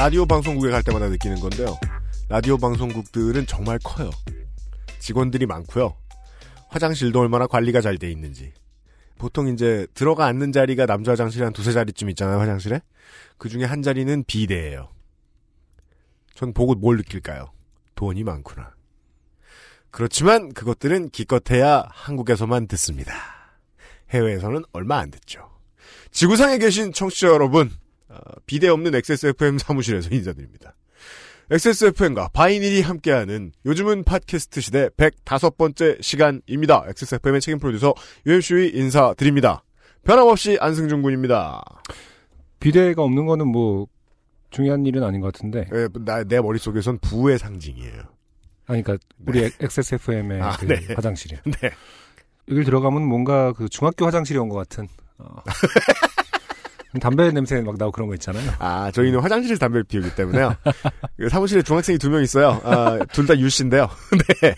라디오 방송국에 갈 때마다 느끼는 건데요. 라디오 방송국들은 정말 커요. 직원들이 많고요. 화장실도 얼마나 관리가 잘 돼 있는지. 보통 이제 들어가 앉는 자리가 남자 화장실이 한 두세 자리쯤 있잖아요, 화장실에. 그 중에 한 자리는 비대예요. 전 보고 뭘 느낄까요? 돈이 많구나. 그렇지만 그것들은 기껏해야 한국에서만 듣습니다. 해외에서는 얼마 안 듣죠. 지구상에 계신 청취자 여러분, 어, 비대 없는 XSFM 사무실에서 인사드립니다. XSFM과 바이닐이 함께하는 요즘은 팟캐스트 시대 105번째 시간입니다. XSFM의 책임 프로듀서 UMC의 인사드립니다. 변함없이 안승준 군입니다. 비대가 없는 거는 뭐 중요한 일은 아닌 것 같은데. 예, 나, 내 머릿속에선 부의 상징이에요. 아니, 그러니까 우리 XSFM의 아, 그 네. 화장실이. 네. 여길 들어가면 뭔가 그 중학교 화장실이 온 것 같은. 어. 담배 냄새 막 나고 그런 거 있잖아요. 아, 저희는 화장실 담배를 피우기 때문에요. 그 사무실에 중학생이 두 명 있어요. 아, 둘 다 유씨인데요. 네.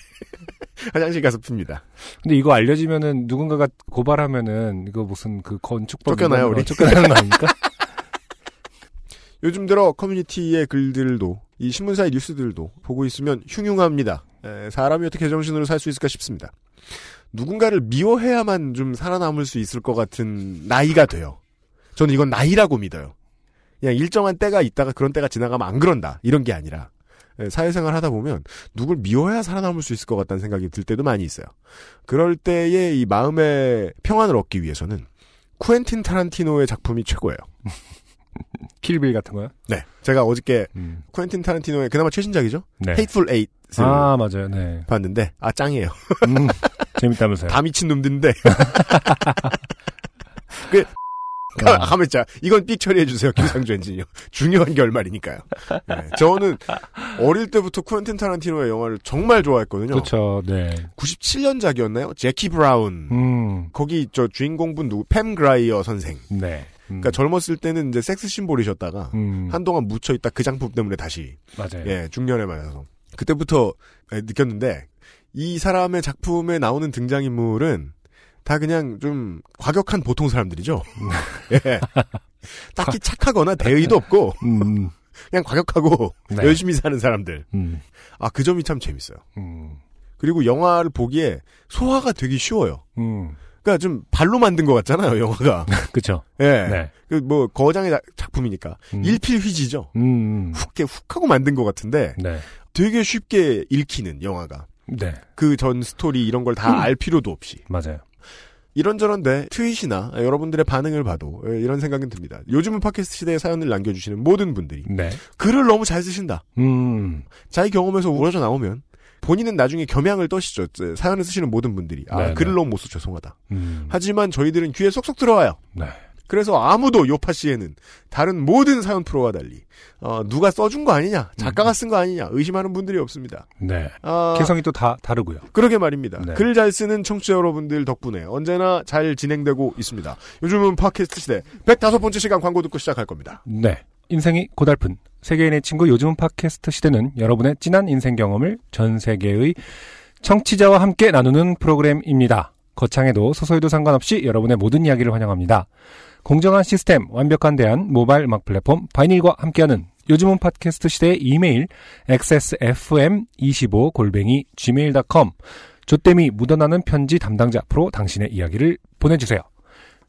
화장실 가서 핍니다. 근데 이거 알려지면은 누군가가 고발하면은 이거 무슨 그 건축법 쫓겨나요, 우리? 쫓겨나는 거 아닙니까? 요즘 들어 커뮤니티의 글들도 이 신문사의 뉴스들도 보고 있으면 흉흉합니다. 에, 사람이 어떻게 정신으로 살 수 있을까 싶습니다. 누군가를 미워해야만 좀 살아남을 수 있을 것 같은 나이가 돼요. 저는 이건 나이라고 믿어요. 그냥 일정한 때가 있다가 그런 때가 지나가면 안 그런다. 이런 게 아니라 에, 사회생활 하다 보면 누굴 미워해야 살아남을 수 있을 것 같다는 생각이 들 때도 많이 있어요. 그럴 때의 이 마음의 평안을 얻기 위해서는 쿠엔틴 타란티노의 작품이 최고예요. 킬빌 같은 거요? 네. 제가 어저께 음. 쿠엔틴 타란티노의 그나마 최신작이죠. 네. 헤이트풀 에잇을 아, 맞아요. 네. 봤는데 아 짱이에요. 음, 재밌다면서요. 다 미친 놈들인데. 그 아. 가만 있자. 이건 삑 처리해 주세요, 김상주 엔지니어. 중요한 결말이니까요. 네. 저는 어릴 때부터 쿠엔틴 타란티노의 영화를 정말 좋아했거든요. 그렇죠. 네. 97년작이었나요? Jackie Brown. 음. 거기 저 주인공분 누구? 팸 그라이어 선생. 네. 음. 그러니까 젊었을 때는 이제 섹스 심볼이셨다가 음. 한동안 묻혀 있다 그 작품 때문에 다시 맞아요. 예, 중년에 맞아서. 그때부터 예, 느꼈는데, 이 사람의 작품에 나오는 등장인물은 다 그냥 좀 과격한 보통 사람들이죠. 예. 딱히 착하거나 대의도 없고, 음. 그냥 과격하고 네. 열심히 사는 사람들. 음. 아, 그 점이 참 재밌어요. 음. 그리고 영화를 보기에 소화가 되게 쉬워요. 음. 그러니까 좀 발로 만든 것 같잖아요, 영화가. 그쵸. 예. 네. 그뭐 거장의 자- 작품이니까 음. 일필휘지죠. 음. 훅, 이렇게 훅 하고 만든 것 같은데 네. 되게 쉽게 읽히는 영화가. 네. 그 전 스토리 이런 걸 다 알 필요도 없이 맞아요. 이런저런데 트윗이나 여러분들의 반응을 봐도 예, 이런 생각은 듭니다. 요즘은 팟캐스트 시대에 사연을 남겨주시는 모든 분들이 네. 글을 너무 잘 쓰신다. 음. 자기 경험에서 우러져 나오면 본인은 나중에 겸양을 떠시죠. 저, 사연을 쓰시는 모든 분들이 아 네, 글을 네. 너무 못 써 죄송하다. 음. 하지만 저희들은 귀에 쏙쏙 들어와요. 네. 그래서 아무도 요파 씨에는 다른 모든 사연 프로와 달리 어, 누가 써준 거 아니냐, 작가가 쓴 거 아니냐 의심하는 분들이 없습니다. 네. 아, 개성이 또 다 다르고요. 그러게 말입니다. 네. 글잘 쓰는 청취자 여러분들 덕분에 언제나 잘 진행되고 있습니다. 요즘은 팟캐스트 시대 105번째 시간 광고 듣고 시작할 겁니다. 네. 인생이 고달픈 세계인의 친구 요즘 팟캐스트 시대는 여러분의 진한 인생 경험을 전 세계의 청취자와 함께 나누는 프로그램입니다. 거창에도 소소해도 상관없이 여러분의 모든 이야기를 환영합니다. 공정한 시스템, 완벽한 대안, 모바일 음악 플랫폼 바이닐과 함께하는 요즘은 팟캐스트 시대의 이메일 xsfm25 골뱅이 gmail.com 조땜이 묻어나는 편지 담당자 앞으로 당신의 이야기를 보내주세요.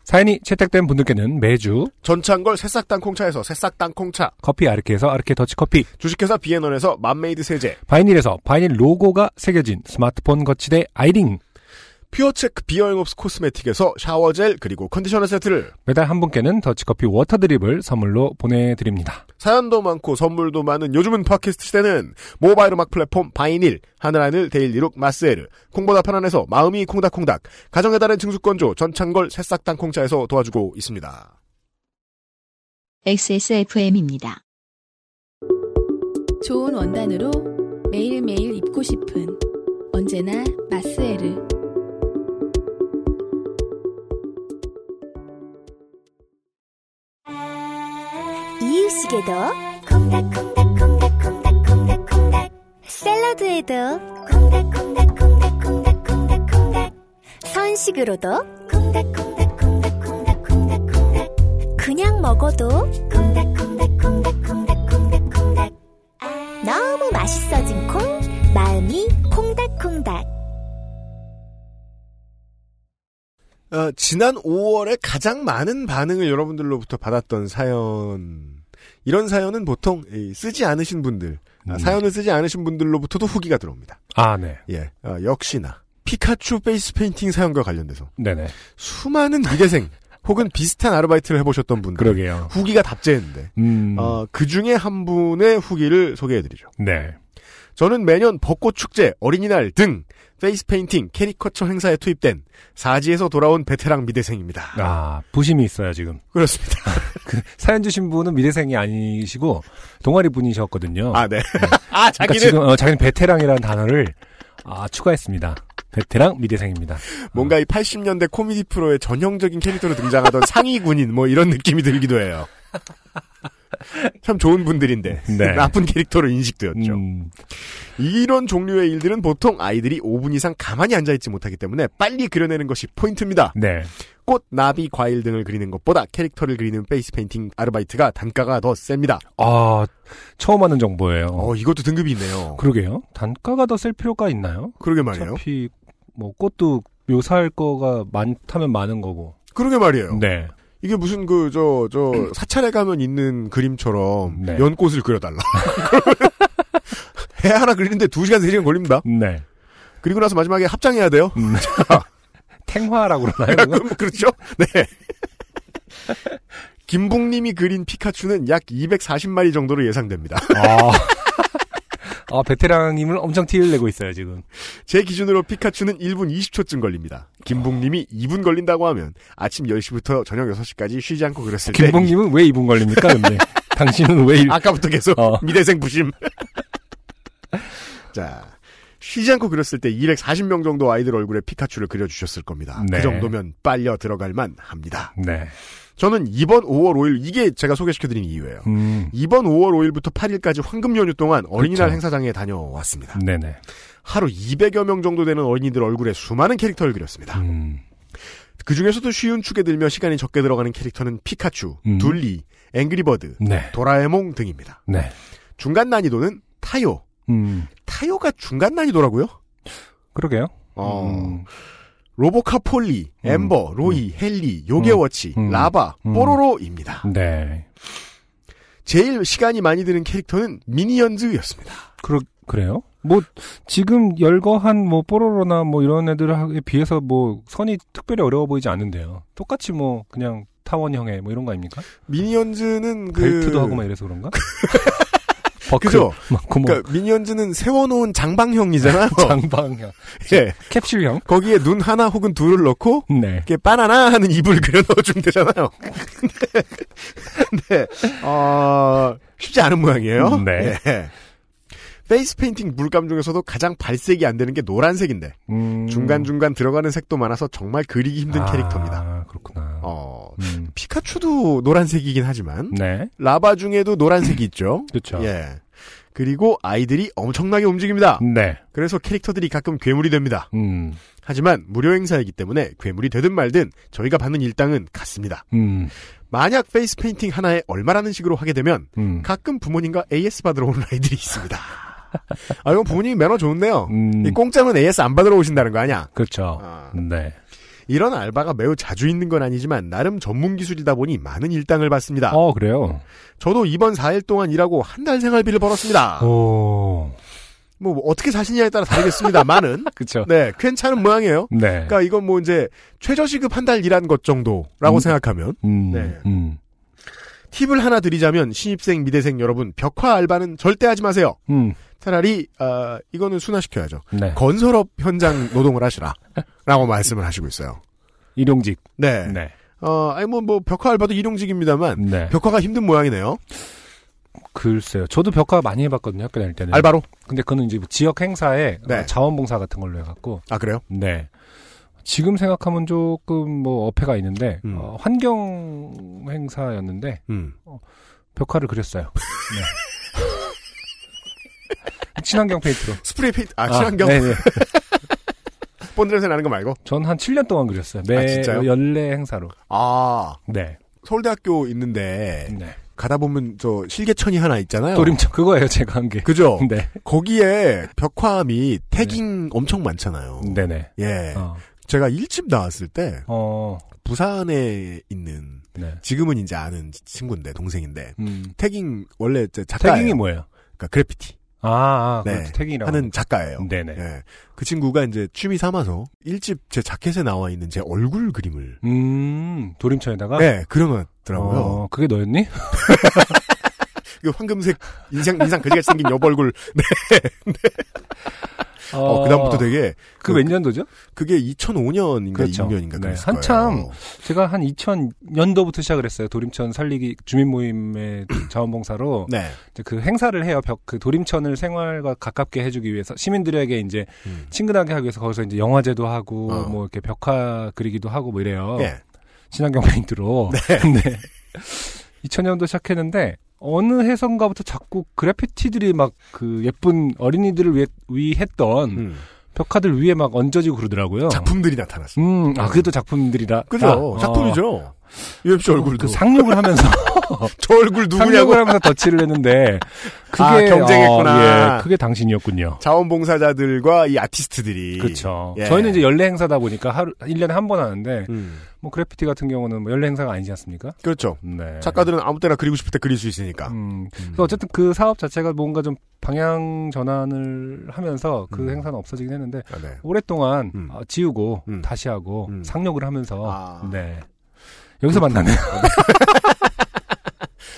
사연이 채택된 분들께는 매주 전창걸 새싹 땅콩차에서 새싹 땅콩차, 커피 아르케에서 아르케 더치커피, 주식회사 비앤원에서 맘메이드 세제, 바이닐에서 바이닐 로고가 새겨진 스마트폰 거치대 iRing, 퓨어체크 비어잉업스 코스메틱에서 shower gel 그리고 컨디셔너 세트를 매달 한 분께는 더치커피 water drip을 선물로 보내드립니다. 사연도 많고 선물도 많은 요즘은 팟캐스트 시대는 모바일 음악 플랫폼 바이닐, 하늘하늘 daily look 마스에르, 콩보다 편안해서 마음이 콩닥콩닥, 가정의 달인 증숙건조 전창걸 새싹 땅콩차에서 도와주고 있습니다. XSFM입니다. 좋은 원단으로 매일매일 입고 싶은 언제나 마스 이유식에도 콩닥콩닥콩닥콩닥콩닥콩닥 샐러드에도 콩닥콩닥콩닥콩닥콩닥콩닥 선식으로도 콩닥콩닥콩닥콩닥콩닥콩닥 그냥 먹어도 콩닥콩닥콩닥콩닥콩닥콩닥 너무 맛있어진 콩 마음이 콩닥콩닥 어, 지난 5월에 가장 많은 반응을 여러분들로부터 받았던 사연. 이런 사연은 보통 이, 쓰지 않으신 분들, 아, 음. 사연을 쓰지 않으신 분들로부터도 후기가 들어옵니다. 아, 네. 예, 어, 역시나 피카츄 페이스 페인팅 사연과 관련돼서 네네. 수많은 미대생 혹은 비슷한 아르바이트를 해보셨던 분들 그러게요. 후기가 답지했는데 음. 어, 그 중에 한 분의 후기를 소개해드리죠. 네. 저는 매년 벚꽃 축제, 어린이날 등 페이스 페인팅, 캐리커처 행사에 투입된 사지에서 돌아온 베테랑 미대생입니다. 아, 부심이 있어요, 지금. 그렇습니다. 사연 주신 분은 미대생이 아니시고, 동아리 분이셨거든요. 아, 네. 아, 그러니까 자기는 지금, 어, 자기는 베테랑이라는 단어를, 아, 추가했습니다. 베테랑 미대생입니다. 뭔가 이 80년대 코미디 프로의 전형적인 캐릭터로 등장하던 상이 군인 뭐 이런 느낌이 들기도 해요. 참 좋은 분들인데 네. 나쁜 캐릭터로 인식되었죠. 음, 이런 종류의 일들은 보통 아이들이 5분 이상 가만히 앉아있지 못하기 때문에 빨리 그려내는 것이 포인트입니다. 네. 꽃, 나비, 과일 등을 그리는 것보다 캐릭터를 그리는 페이스 페인팅 아르바이트가 단가가 더 셉니다. 아, 처음 하는 정보예요. 어, 이것도 등급이 있네요. 그러게요. 단가가 더 셀 필요가 있나요? 그러게 말이에요. 어차피, 뭐, 꽃도 묘사할 거가 많다면 많은 거고. 그러게 말이에요. 네. 이게 무슨 그, 저, 저, 사찰에 가면 있는 그림처럼 네. 연꽃을 그려달라. 해 하나 그리는데 2시간, 3시간 걸립니다. 네. 그리고 나서 마지막에 합장해야 돼요. 음. 탱화라고 그러나요? 그렇죠? 네. 김북님이 그린 피카츄는 약 240마리 정도로 예상됩니다. 아. 아, 베테랑님을 엄청 티를 내고 있어요, 지금. 제 기준으로 피카츄는 1분 20초쯤 걸립니다. 김북님이 2분 걸린다고 하면 아침 10시부터 저녁 6시까지 쉬지 않고 그렸을 때 김봉님은 왜 2분 걸립니까, 근데? 당신은 왜, 일... 아까부터 계속 어. 미대생 부심. 자, 쉬지 않고 그렸을 때 240명 정도 아이들 얼굴에 피카츄를 그려주셨을 겁니다. 네. 그 정도면 빨려 들어갈 만 합니다. 네. 저는 이번 5월 5일 이게 제가 소개시켜드린 이유예요. 음. 이번 5월 5일부터 8일까지 황금 연휴 동안 어린이날 그쵸. 행사장에 다녀왔습니다. 네네. 하루 200여 명 정도 되는 어린이들 얼굴에 수많은 캐릭터를 그렸습니다. 음. 그 중에서도 쉬운 축에 들며 시간이 적게 들어가는 캐릭터는 피카츄, 음. 둘리, 앵그리버드, 네. 도라에몽 등입니다. 네. 중간 난이도는 타요. 음. 타요가 중간 난이도라고요? 그러게요. 어, 음. 로보카 폴리, 음. 엠버, 로이, 헬리, 요게워치, 음. 라바, 음. 뽀로로입니다. 네. 제일 시간이 많이 드는 캐릭터는 미니언즈였습니다. 그러, 그래요? 뭐, 지금 열거한 뭐, 뽀로로나 뭐, 이런 애들에 비해서 뭐, 선이 특별히 어려워 보이지 않는데요. 똑같이 뭐, 그냥 타원형의 뭐 이런 거 아닙니까? 미니언즈는 그 벨트도 하고 막 이래서 그런가? 버클 그죠? 많고 뭐, 그러니까 미니언즈는 세워놓은 장방형이잖아요. 장방형. 예. 캡슐형? 거기에 눈 하나 혹은 둘을 넣고 네. 이렇게 바나나 같은 입을 그려 넣어주면 되잖아요. 근데, 근데 어, 쉽지 않은 모양이에요. 네. 예. 페이스 페인팅 물감 중에서도 가장 발색이 안 되는 게 노란색인데 음. 중간중간 들어가는 색도 많아서 정말 그리기 힘든 아, 캐릭터입니다. 그렇구나. 어, 음. 피카츄도 노란색이긴 하지만 네. 라바 중에도 노란색이 있죠. 그렇죠. 예. 그리고 아이들이 엄청나게 움직입니다. 네. 그래서 캐릭터들이 가끔 괴물이 됩니다. 음. 하지만 무료 행사이기 때문에 괴물이 되든 말든 저희가 받는 일당은 같습니다. 음. 만약 페이스 페인팅 하나에 얼마라는 식으로 하게 되면 음. 가끔 부모님과 AS 받으러 오는 아이들이 있습니다. 아, 이건 부모님이 매너 좋은데요. 음. 이 공짜면 AS 안 받으러 오신다는 거 아니야? 그렇죠. 아, 네. 이런 알바가 매우 자주 있는 건 아니지만 나름 전문 기술이다 보니 많은 일당을 받습니다. 어, 그래요. 저도 이번 4일 동안 일하고 한 달 생활비를 벌었습니다. 오. 뭐 어떻게 사시냐에 따라 다르겠습니다만은 그쵸. 네 괜찮은 모양이에요. 네. 그러니까 이건 뭐 이제 최저시급 한 달 일한 것 정도라고 음. 생각하면 음. 네. 음. 팁을 하나 드리자면 신입생 미대생 여러분 벽화 알바는 절대 하지 마세요. 음. 차라리 아 이거는 순화시켜야죠. 네. 건설업 현장 노동을 하시라라고 말씀을 하시고 있어요. 일용직. 네. 네. 어 아니 뭐 뭐 벽화 알바도 일용직입니다만 네. 벽화가 힘든 모양이네요. 글쎄요. 저도 벽화 많이 해봤거든요. 학교 다닐 때는. 알바로? 근데 그거는 이제 지역 행사에 네. 어, 자원봉사 같은 걸로 해갖고. 아 그래요? 네. 지금 생각하면 조금 뭐 어폐가 있는데 음. 어, 환경 행사였는데 음. 벽화를 그렸어요. 네. 친환경 페인트로. 스프레이 페인트 아 친환경 아. 본드 냄새 나는 거 말고. 전 한 7년 동안 그렸어요. 매 아, 진짜요? 연례 행사로. 아 네. 서울대학교 있는데 네. 가다 보면 저 실개천이 하나 있잖아요. 도림청 그거예요 제가 한 게. 그죠? 네. 거기에 벽화 및 태깅 엄청 많잖아요. 네네. 예. 어. 제가 일집 나왔을 때 어. 부산에 있는 네. 지금은 이제 아는 친구인데 동생인데 음. 태깅 원래 제 작가예요. 태깅이 뭐예요? 그러니까 그래피티 아, 아 네. 태깅이라고. 하는 작가예요. 네네. 예. 그 친구가 이제 취미 삼아서 일집 제 자켓에 나와 있는 제 얼굴 그림을 음, 도림천에다가? 네, 그려놨더라고요. 어, 그게 너였니? 그 황금색 인상 인상 그지같이 생긴 여보 얼굴. 네. 어, 그다음부터 되게 그 몇 년도죠? 그게 2005년인가 그렇죠. 6년인가 네, 한참 거예요. 제가 한 2000년도부터 시작을 했어요. 도림천 살리기 주민 모임의 자원봉사로 네. 이제 그 행사를 해요. 벽 그 도림천을 생활과 가깝게 해주기 위해서 시민들에게 이제 음. 친근하게 하기 위해서 거기서 이제 영화제도 하고 어. 뭐 이렇게 벽화 그리기도 하고 뭐 이래요. 예. 친환경 페인트로. 네. 2000년도 시작했는데 어느 해선가부터 자꾸 그래피티들이 막 그 예쁜 어린이들을 위해 위했던 음. 벽화들 위에 막 얹어지고 그러더라고요. 작품들이 나타났어. 음, 아, 그게 또 작품들이라. 그죠? 아, 어. 작품이죠. UFC 얼굴도. 그 상륙을 하면서 저 얼굴 누구냐고. 상륙을 하면서 덧칠을 했는데 그게 아, 경쟁했구나. 어, 예, 그게 당신이었군요. 자원봉사자들과 이 아티스트들이. 그렇죠. 예. 저희는 이제 연례 행사다 보니까 하루 1년에 한 번 하는데 음. 뭐 그래피티 같은 경우는 뭐 연례 행사가 아니지 않습니까? 그렇죠. 네. 작가들은 아무 때나 그리고 싶을 때 그릴 수 있으니까. 음. 그래서 어쨌든 그 사업 자체가 뭔가 좀 방향 전환을 하면서 그 음. 행사는 없어지긴 했는데 아, 네. 오랫동안 음. 어, 지우고 음. 다시 하고 음. 상륙을 하면서 아. 네. 여기서 만나네요.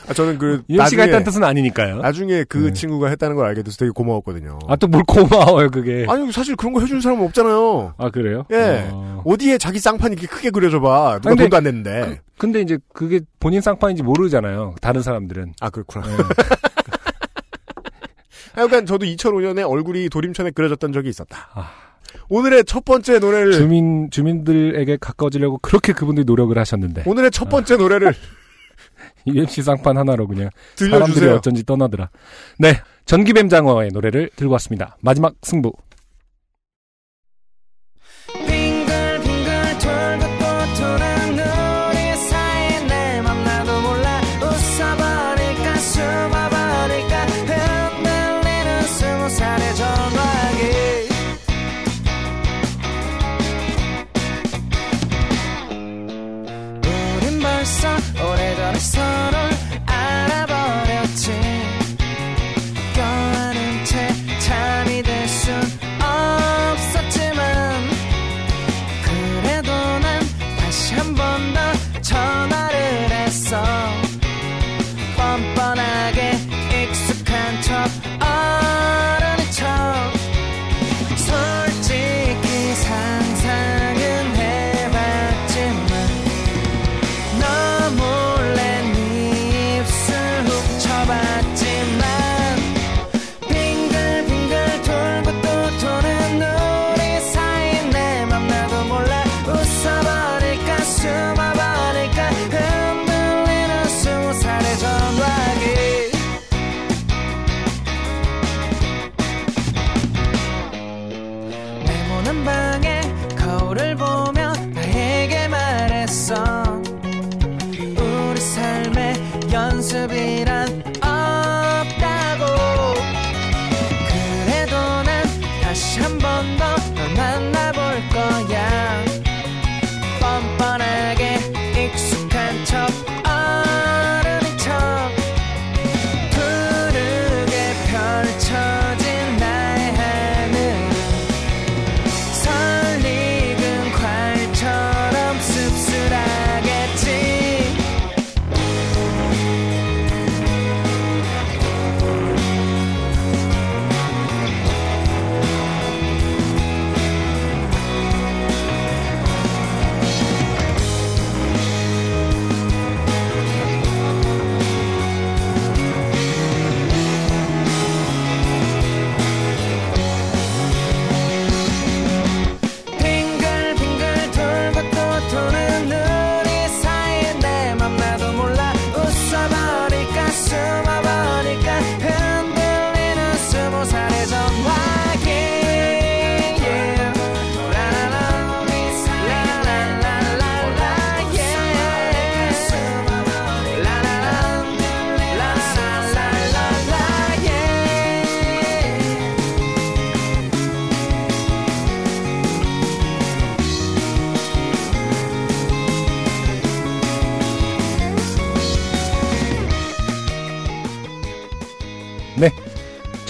아, 저는 그 UMC가 했다는 뜻은 아니니까요. 나중에 그 네. 친구가 했다는 걸 알게 돼서 되게 고마웠거든요. 아, 또 뭘 고마워요, 그게. 아니 사실 그런 거 해주는 사람은 없잖아요. 아, 그래요? 예. 어. 어디에 자기 쌍판 이렇게 크게 그려줘봐. 누가 근데 돈도 안 냈는데. 근데 이제 그게 본인 쌍판인지 모르잖아요. 다른 사람들은. 아 그렇구나. 예. 하여간 저도 2005년에 얼굴이 도림천에 그려졌던 적이 있었다. 아. 오늘의 첫 번째 노래를 주민, 주민들에게 가까워지려고 그렇게 그분들이 노력을 하셨는데. 오늘의 첫 번째 노래를 UMC 쌍판 하나로 그냥 사람들이 들려주세요. 어쩐지 떠나더라. 네. 전기뱀 장어의 노래를 들고 왔습니다. 마지막 승부.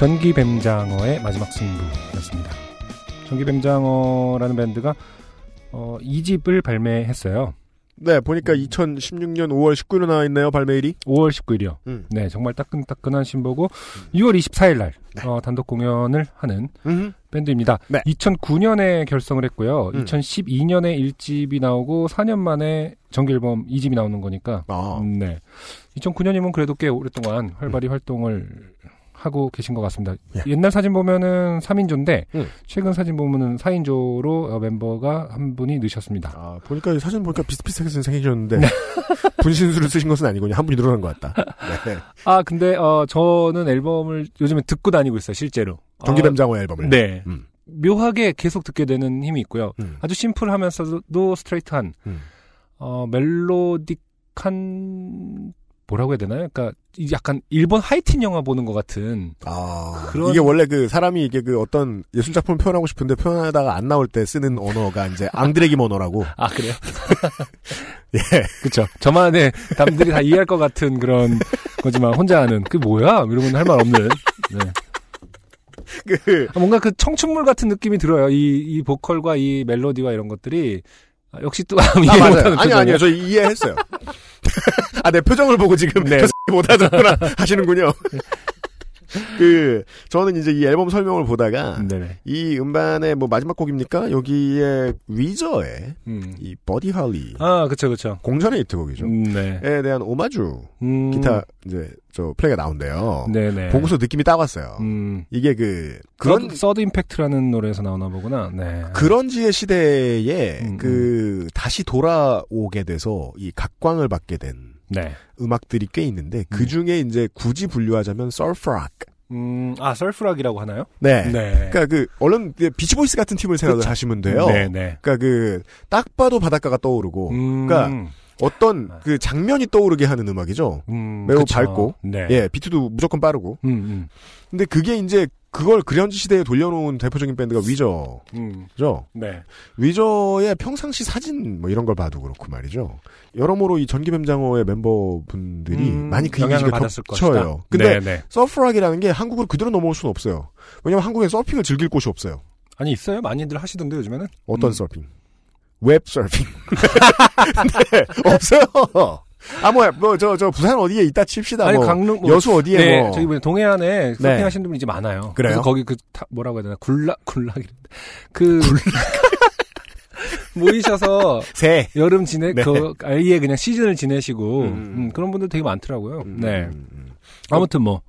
전기뱀장어의 마지막 승부였습니다. 전기뱀장어라는 밴드가 어, 2집을 발매했어요. 네, 보니까 2016년 5월 19일에 나와 있네요, 발매일이. 5월 19일이요. 음. 네, 정말 따끈따끈한 신보고 6월 24일 날 어, 단독 공연을 하는 음. 밴드입니다. 네. 2009년에 결성을 했고요. 음. 2012년에 1집이 나오고 4년 만에 정규 앨범 2집이 나오는 거니까 아, 음, 네. 2009년이면 그래도 꽤 오랫동안 활발히 활동을 하고 계신 것 같습니다. 예. 옛날 사진 보면은 3인조인데 음. 최근 사진 보면은 4인조로 어, 멤버가 한 분이 넣으셨습니다. 아, 보니까 사진 보니까 비슷비슷하게 생기셨는데 분신술을 쓰신 것은 아니군요. 한 분이 늘어난 것 같다. 네. 아 근데 어 저는 앨범을 요즘에 듣고 다니고 있어요 실제로. 전기뱀장어 앨범을. 어, 네. 음. 묘하게 계속 듣게 되는 힘이 있고요. 음. 아주 심플하면서도 스트레이트한 음. 어 멜로딕한 뭐라고 해야 되나요? 그러니까 이 약간 일본 하이틴 영화 보는 것 같은 아, 그런- 이게 원래 그 사람이 이게 그 어떤 예술 작품을 표현하고 싶은데 표현하다가 안 나올 때 쓰는 언어가 이제 앙드레기 언어라고. 아 그래요? 예. 그쵸. 저만의 남들이 다 이해할 것 같은 그런 거지만 혼자 하는 그 뭐야? 이러면 할 말 없는. 네. 그 아, 뭔가 그 청춘물 같은 느낌이 들어요. 이, 이 보컬과 이 멜로디와 이런 것들이 아, 역시 또 이해 아, 맞아요. 못하는 아니. 아니요. 저 이해했어요. 아, 내 표정을 보고 지금 네. 저 새끼 못 하셨구나 하시는군요. 그, 저는 이제 이 앨범 설명을 보다가 네네. 이 음반의 뭐 마지막 곡입니까? 여기에 위저의 음. 이 버디 할리 아, 그쵸, 그쵸. 공전의 히트곡이죠. 음, 네. 에 대한 오마주 음, 기타 이제 저 플레이가 나온대요. 네네. 보고서 느낌이 딱 왔어요. 음. 이게 그 그런 서드, 서드 임팩트라는 노래에서 나오나 보구나. 네. 그런지의 시대에 음, 그 다시 돌아오게 돼서 이 각광을 받게 된 네. 음악들이 꽤 있는데 그 중에 이제 굳이 분류하자면 surf rock. 음, 아, surf rock이라고 하나요? 네. 네. 그러니까 그 얼른 비치보이스 같은 팀을 생각을 그쵸. 하시면 돼요. 네 네. 그러니까 그 딱 봐도 바닷가가 떠오르고 음, 그러니까 어떤 그 장면이 떠오르게 하는 음악이죠. 음, 매우 그쵸. 밝고, 네. 예, 비트도 무조건 빠르고. 음, 음, 근데 그게 이제 그걸 그런지 시대에 돌려놓은 대표적인 밴드가 위저죠. 음. 네. 위저의 평상시 사진 뭐 이런 걸 봐도 그렇고 말이죠. 여러모로 이 전기뱀장어의 멤버분들이 음, 많이 그 영향을 받았을 겹쳐요. 것이다. 근데 네네. surf rock이라는 게 한국으로 그대로 넘어올 수는 없어요. 왜냐면 한국에 서핑을 즐길 곳이 없어요. 아니, 있어요? 많이들 하시던데, 요즘에는? 어떤 음. 서핑? 웹 서핑. 네, 없어요. 아, 뭐, 뭐, 저, 저, 부산 어디에 있다 칩시다. 아니, 뭐, 강릉, 뭐, 여수 어디에 네, 뭐. 저기 뭐냐, 동해안에 서핑 네. 하시는 분이 이제 많아요. 그래요? 거기 그, 타- 뭐라고 해야 되나, 굴락, 굴락이. 그. 모이셔서 새. 여름 지내, 네. 그, 아예 그냥 시즌을 지내시고, 음. 음, 그런 분들 되게 많더라고요. 음, 네. 음, 음. 아무튼 뭐,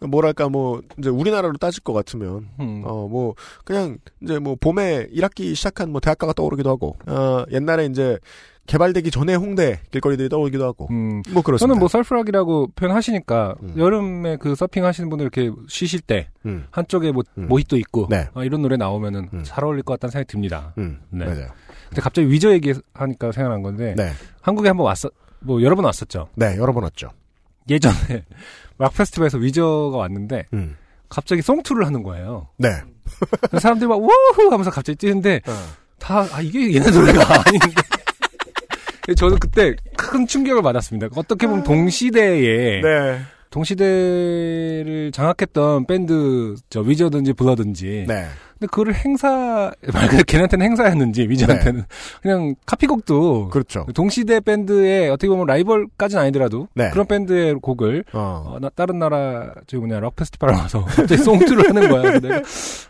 뭐랄까, 뭐, 이제 우리나라로 따질 것 같으면, 음. 어, 뭐, 그냥, 이제 뭐, 봄에 1학기 시작한 뭐, 대학가가 떠오르기도 하고, 어, 옛날에 이제, 개발되기 전에 홍대 길거리들이 떠오르기도 하고, 음. 뭐, 그렇습니다. 저는 뭐 설프락이라고 표현하시니까 음. 여름에 그 서핑 하시는 분들 이렇게 쉬실 때 음, 한쪽에 뭐 음. 모히또 있고 네. 아, 이런 노래 나오면은 음. 잘 어울릴 것 같다는 생각이 듭니다. 음, 네. 맞아요. 근데 갑자기 위저 얘기하니까 생각난 건데 네. 한국에 한번 왔어 뭐 여러 번 왔었죠. 네, 여러 번 왔죠. 예전에 락 페스티벌에서 위저가 왔는데 음. 갑자기 송투를 하는 거예요. 네. 사람들이 막 우후 하면서 갑자기 뛰는데 다 아 이게 얘네 노래가 아닌데. 저는 그때 큰 충격을 받았습니다. 어떻게 보면 동시대에 네. 동시대를 장악했던 밴드 저 위저든지 블러든지 네. 근데 그거를 행사 말 그대로 걔네한테는 행사였는지 위저한테는 그냥 카피곡도 그렇죠. 동시대 밴드의 어떻게 보면 라이벌까지는 아니더라도 네. 그런 밴드의 곡을 어. 어, 나 다른 나라 저기 뭐냐 락 페스티벌 와서 갑자기 송투를 하는 거야. 내가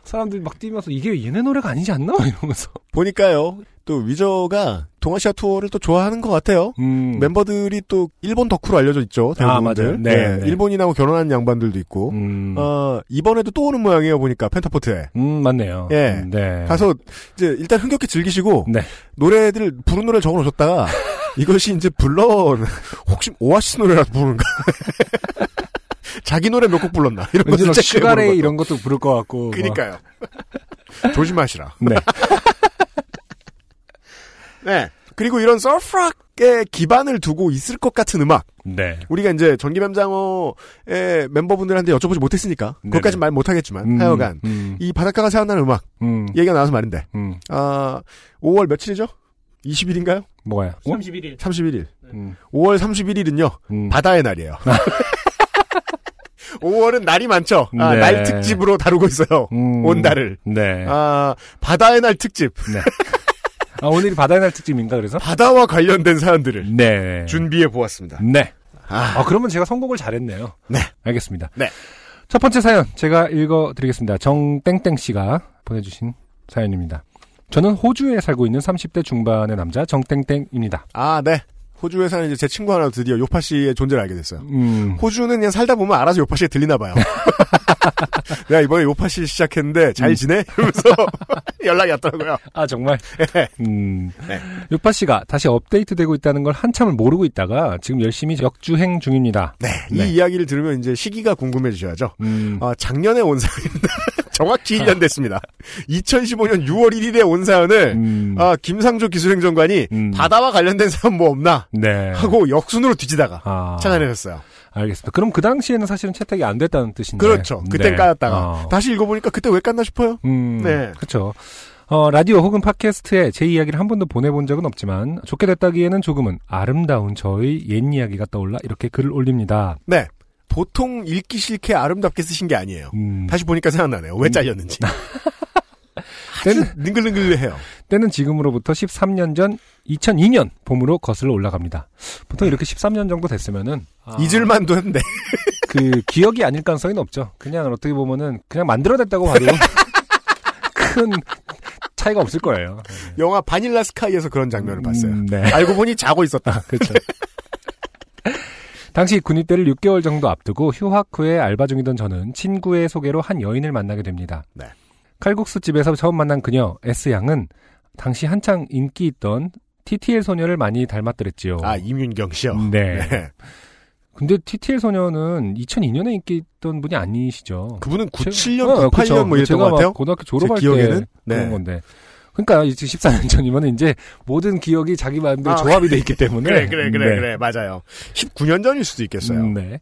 사람들이 막 뛰면서 이게 얘네 노래가 아니지 않나 이러면서 보니까요, 또 위저가 동아시아 투어를 또 좋아하는 것 같아요. 음. 멤버들이 또 일본 덕후로 알려져 있죠. 아, 대부분들. 맞아요. 네, 네. 일본인하고 결혼한 양반들도 있고. 음. 어, 이번에도 또 오는 모양이에요, 보니까, 펜타포트에. 음, 맞네요. 예. 음, 네. 가서, 이제, 일단 흥겹게 즐기시고, 네. 노래들, 부른 노래를 적어 놓으셨다가, 이것이 이제 불러, 혹시 오아시스 노래라도 부르는가? 자기 노래 몇 곡 불렀나? 이런 보는 슈가레이 것도. 이런 것도 부를 것 같고. 막. 그니까요. 조심하시라. 네. 네. 그리고 이런 surf rock의 기반을 두고 있을 것 같은 음악. 네. 우리가 이제 전기뱀장어의 멤버분들한테 여쭤보지 못했으니까 그것까지 네네. 말 못하겠지만 음, 하여간 음, 이 바닷가가 생각나는 음악 음, 얘기가 나와서 말인데 음. 아 5월 며칠이죠? 20일인가요? 뭐가요? 어? 31일. 31일. 음, 5월 31일은요 음. 바다의 날이에요. 5월은 날이 많죠. 아, 네. 날 특집으로 다루고 있어요. 음, 온 달을. 네. 아, 바다의 날 특집. 아, 오늘이 바다의 날 특집인가 그래서? 바다와 관련된 사연들을 네. 준비해 보았습니다. 네. 아, 아, 그러면 제가 선곡을 잘했네요. 네. 알겠습니다. 네. 첫 번째 사연 제가 읽어 드리겠습니다. 정땡땡 씨가 보내 주신 사연입니다. 저는 호주에 살고 있는 30대 중반의 남자 정땡땡입니다. 아, 네. 호주에서는 이제 제 친구 하나 드디어 요파 씨의 존재를 알게 됐어요. 음, 호주는 그냥 살다 보면 알아서 요파 씨에 들리나 봐요. 내가 이번에 요파 씨 시작했는데 잘 음. 지내? 이러면서 연락이 왔더라고요. 아 정말. 음, 네. 요파 씨가 다시 업데이트되고 있다는 걸 한참을 모르고 있다가 지금 열심히 역주행 중입니다. 네, 이 네. 이야기를 들으면 이제 시기가 궁금해지셔야죠. 음, 아, 작년에 온 사연인데 정확히 1년 됐습니다. 2015년 6월 1일에 온 사연을 음, 아, 김상조 기술행정관이 음. 바다와 관련된 사연 뭐 없나 네. 하고 역순으로 뒤지다가 아, 찾아내셨어요. 알겠습니다. 그럼 그 당시에는 사실은 채택이 안 됐다는 뜻인데. 그렇죠. 그땐 네. 까였다가 어. 다시 읽어보니까 그때 왜 깠나 싶어요. 음, 네. 그렇죠. 어, 라디오 혹은 팟캐스트에 제 이야기를 한 번도 보내본 적은 없지만 좋게 됐다기에는 조금은 아름다운 저의 옛 이야기가 떠올라 이렇게 글을 올립니다. 네. 보통 읽기 싫게 아름답게 쓰신 게 아니에요. 음, 다시 보니까 생각나네요. 왜 잘렸는지. 아주 때는, 능글능글해요. 때는 지금으로부터 13년 전 2002년 봄으로 거슬러 올라갑니다. 보통 이렇게 13년 정도 됐으면은 아, 잊을만도 한데. 그 기억이 아닐 가능성이 높죠. 그냥 어떻게 보면은 그냥 만들어냈다고 봐도 큰 차이가 없을 거예요. 영화 바닐라 스카이에서 그런 장면을 봤어요. 음, 네. 알고 보니 자고 있었다. 그렇죠. 당시 군입대를 6개월 정도 앞두고 휴학 후에 알바 중이던 저는 친구의 소개로 한 여인을 만나게 됩니다. 네. 칼국수 집에서 처음 만난 그녀 S 양은 당시 한창 인기 있던 TTL 소녀를 많이 닮았더랬지요. 아, 이민경 씨요. 네. 네. 근데 TTL 소녀는 2002년에 인기 있던 분이 아니시죠. 그분은 제가- 97년, 어, 98년 그쵸. 뭐 이랬던 제가 것 같아요. 막 고등학교 졸업할 제 기억에는? 때 그런 네. 건데. 그러니까 이제 14년 전이면 이제 모든 기억이 자기 마음대로 아, 조합이 돼 있기 때문에 그래, 그래, 그래, 네. 그래. 맞아요. 19년 전일 수도 있겠어요. 음, 네.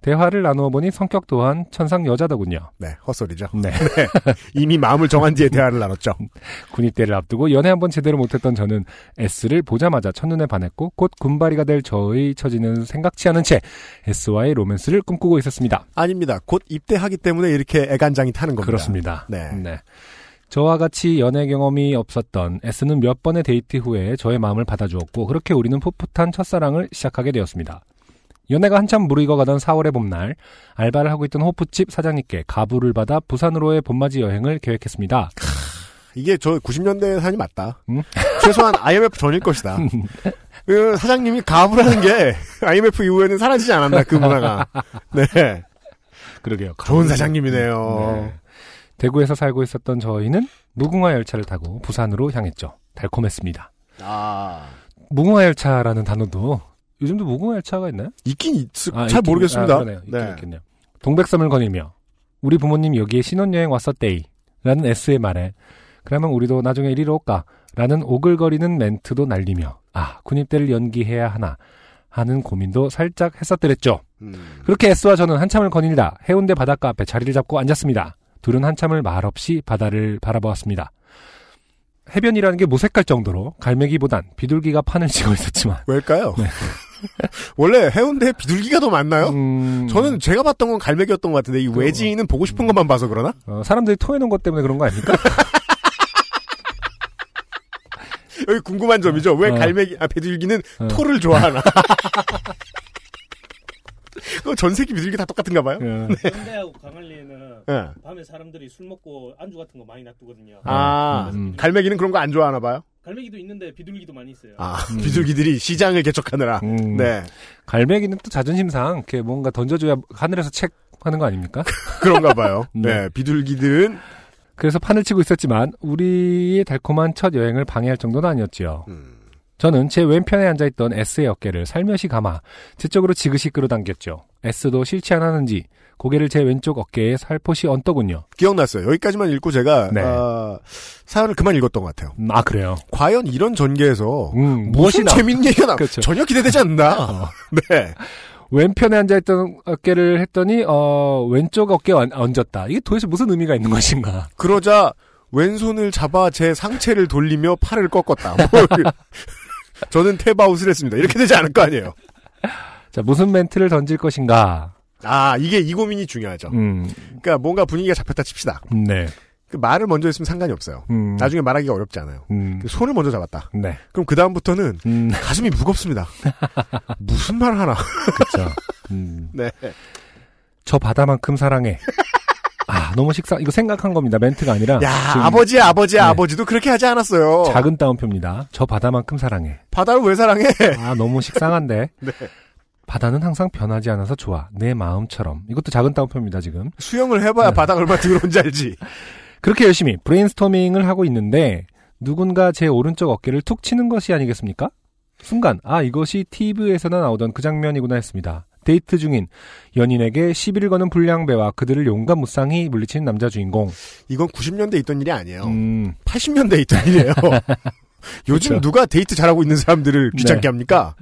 대화를 나누어 보니 성격 또한 천상 여자더군요. 네, 헛소리죠. 네. 이미 마음을 정한 뒤에 대화를 나눴죠. 군입대를 앞두고 연애 한번 제대로 못했던 저는 S를 보자마자 첫눈에 반했고 곧 군발이가 될 저의 처지는 생각치 않은 채 S와의 로맨스를 꿈꾸고 있었습니다. 아닙니다. 곧 입대하기 때문에 이렇게 애간장이 타는 겁니다. 그렇습니다. 네. 저와 같이 연애 경험이 없었던 S는 몇 번의 데이트 후에 저의 마음을 받아주었고 그렇게 우리는 풋풋한 첫사랑을 시작하게 되었습니다. 연애가 한참 무르익어가던 4월의 봄날 알바를 하고 있던 호프집 사장님께 가부를 받아 부산으로의 봄맞이 여행을 계획했습니다. 이게 저 90년대 사연이 맞다. 음? 최소한 IMF 전일 것이다. 그 사장님이 가부라는 게 IMF 이후에는 사라지지 않았나 그 문화가. 네. 그러게요. 좋은 사장님이네요. 네. 대구에서 살고 있었던 저희는 무궁화 열차를 타고 부산으로 향했죠. 달콤했습니다. 아. 무궁화 열차라는 단어도 요즘도 무궁화 열차가 있나요? 있긴 있, 아, 잘 있긴- 모르겠습니다. 아, 그러네요. 네. 있겠네요. 동백섬을 거닐며 우리 부모님 여기에 신혼여행 왔었데이 라는 S의 말에 그러면 우리도 나중에 이리로 올까? 라는 오글거리는 멘트도 날리며 아 군입대를 연기해야 하나 하는 고민도 살짝 했었더랬죠. 음. 그렇게 S와 저는 한참을 거닐다 해운대 바닷가 앞에 자리를 잡고 앉았습니다. 둘은 한참을 말없이 바다를 바라보았습니다. 해변이라는 게 무색할 정도로 갈매기보단 비둘기가 판을 치고 있었지만 왜일까요? 원래 해운대에 비둘기가 더 많나요? 네. 음, 저는 제가 봤던 건 갈매기였던 것 같은데 이 외지인은 보고 싶은 것만 봐서 그러나? 어, 사람들이 토해놓은 것 때문에 그런 거 아닙니까? 여기 궁금한 점이죠. 왜 어. 갈매기, 아, 비둘기는 어. 토를 좋아하나? 그거 전 세계 비둘기 다 똑같은가 봐요? 어, 현대하고 강한리에는 예. 밤에 사람들이 술 먹고 안주 같은 거 많이 놔두거든요. 아, 음. 갈매기는 그런 거 안 좋아하나 봐요? 갈매기도 있는데 비둘기도 많이 있어요. 아, 음. 비둘기들이 시장을 개척하느라. 음, 네. 갈매기는 또 자존심상 이렇게 뭔가 던져줘야 하늘에서 책 하는 거 아닙니까? 그런가 봐요. 네. 네. 비둘기들은, 그래서 판을 치고 있었지만 우리의 달콤한 첫 여행을 방해할 정도는 아니었지요. 음, 저는 제 왼편에 앉아있던 S의 어깨를 살며시 감아 제 쪽으로 지그시 끌어당겼죠. S도 않았는지 고개를 제 왼쪽 어깨에 살포시 얹더군요. 기억났어요. 여기까지만 읽고 제가, 네. 아, 사연을 그만 읽었던 것 같아요. 음, 아 그래요. 과연 이런 전개에서 음, 무슨 무엇이나 재밌는 얘기가 나, 그렇죠. 전혀 기대되지 않나. 어. 네. 왼편에 앉아있던 어깨를 했더니 어 왼쪽 어깨에 얹- 얹었다. 이게 도대체 무슨 의미가 있는 것인가? 그러자 왼손을 잡아 제 상체를 돌리며 팔을 꺾었다. 뭐, 저는 탭아웃을 했습니다. 이렇게 되지 않을 거 아니에요. 자 무슨 멘트를 던질 것인가 아, 이게 이 고민이 중요하죠. 음, 그러니까 뭔가 분위기가 잡혔다 칩시다. 네. 그 말을 먼저 했으면 상관이 없어요. 음, 나중에 말하기가 어렵지 않아요. 음, 그 손을 먼저 잡았다. 네. 그럼 그 다음부터는 음, 가슴이 무겁습니다. 무슨 말을 하나. 음, 네. 저 바다만큼 사랑해. 아, 너무 식상, 이거 생각한 겁니다. 멘트가 아니라. 야, 지금 아버지의 아버지의 네. 아버지도 그렇게 하지 않았어요. 작은 따옴표입니다. 저 바다만큼 사랑해. 바다를 왜 사랑해? 아, 너무 식상한데. 네. 바다는 항상 변하지 않아서 좋아. 내 마음처럼. 이것도 작은 따옴표입니다, 지금. 수영을 해봐야 네. 바다가 얼마나 더러운지 알지. 그렇게 열심히 브레인스토밍을 하고 있는데 누군가 제 오른쪽 어깨를 툭 치는 것이 아니겠습니까? 순간 아 이것이 TV에서나 나오던 그 장면이구나 했습니다. 데이트 중인 연인에게 시비를 거는 불량배와 그들을 용감 무쌍히 물리친 남자 주인공. 이건 90년대에 있던 일이 아니에요. 음, 80년대에 있던 일이에요. 요즘 그쵸. 누가 데이트 잘하고 있는 사람들을 귀찮게 네. 합니까?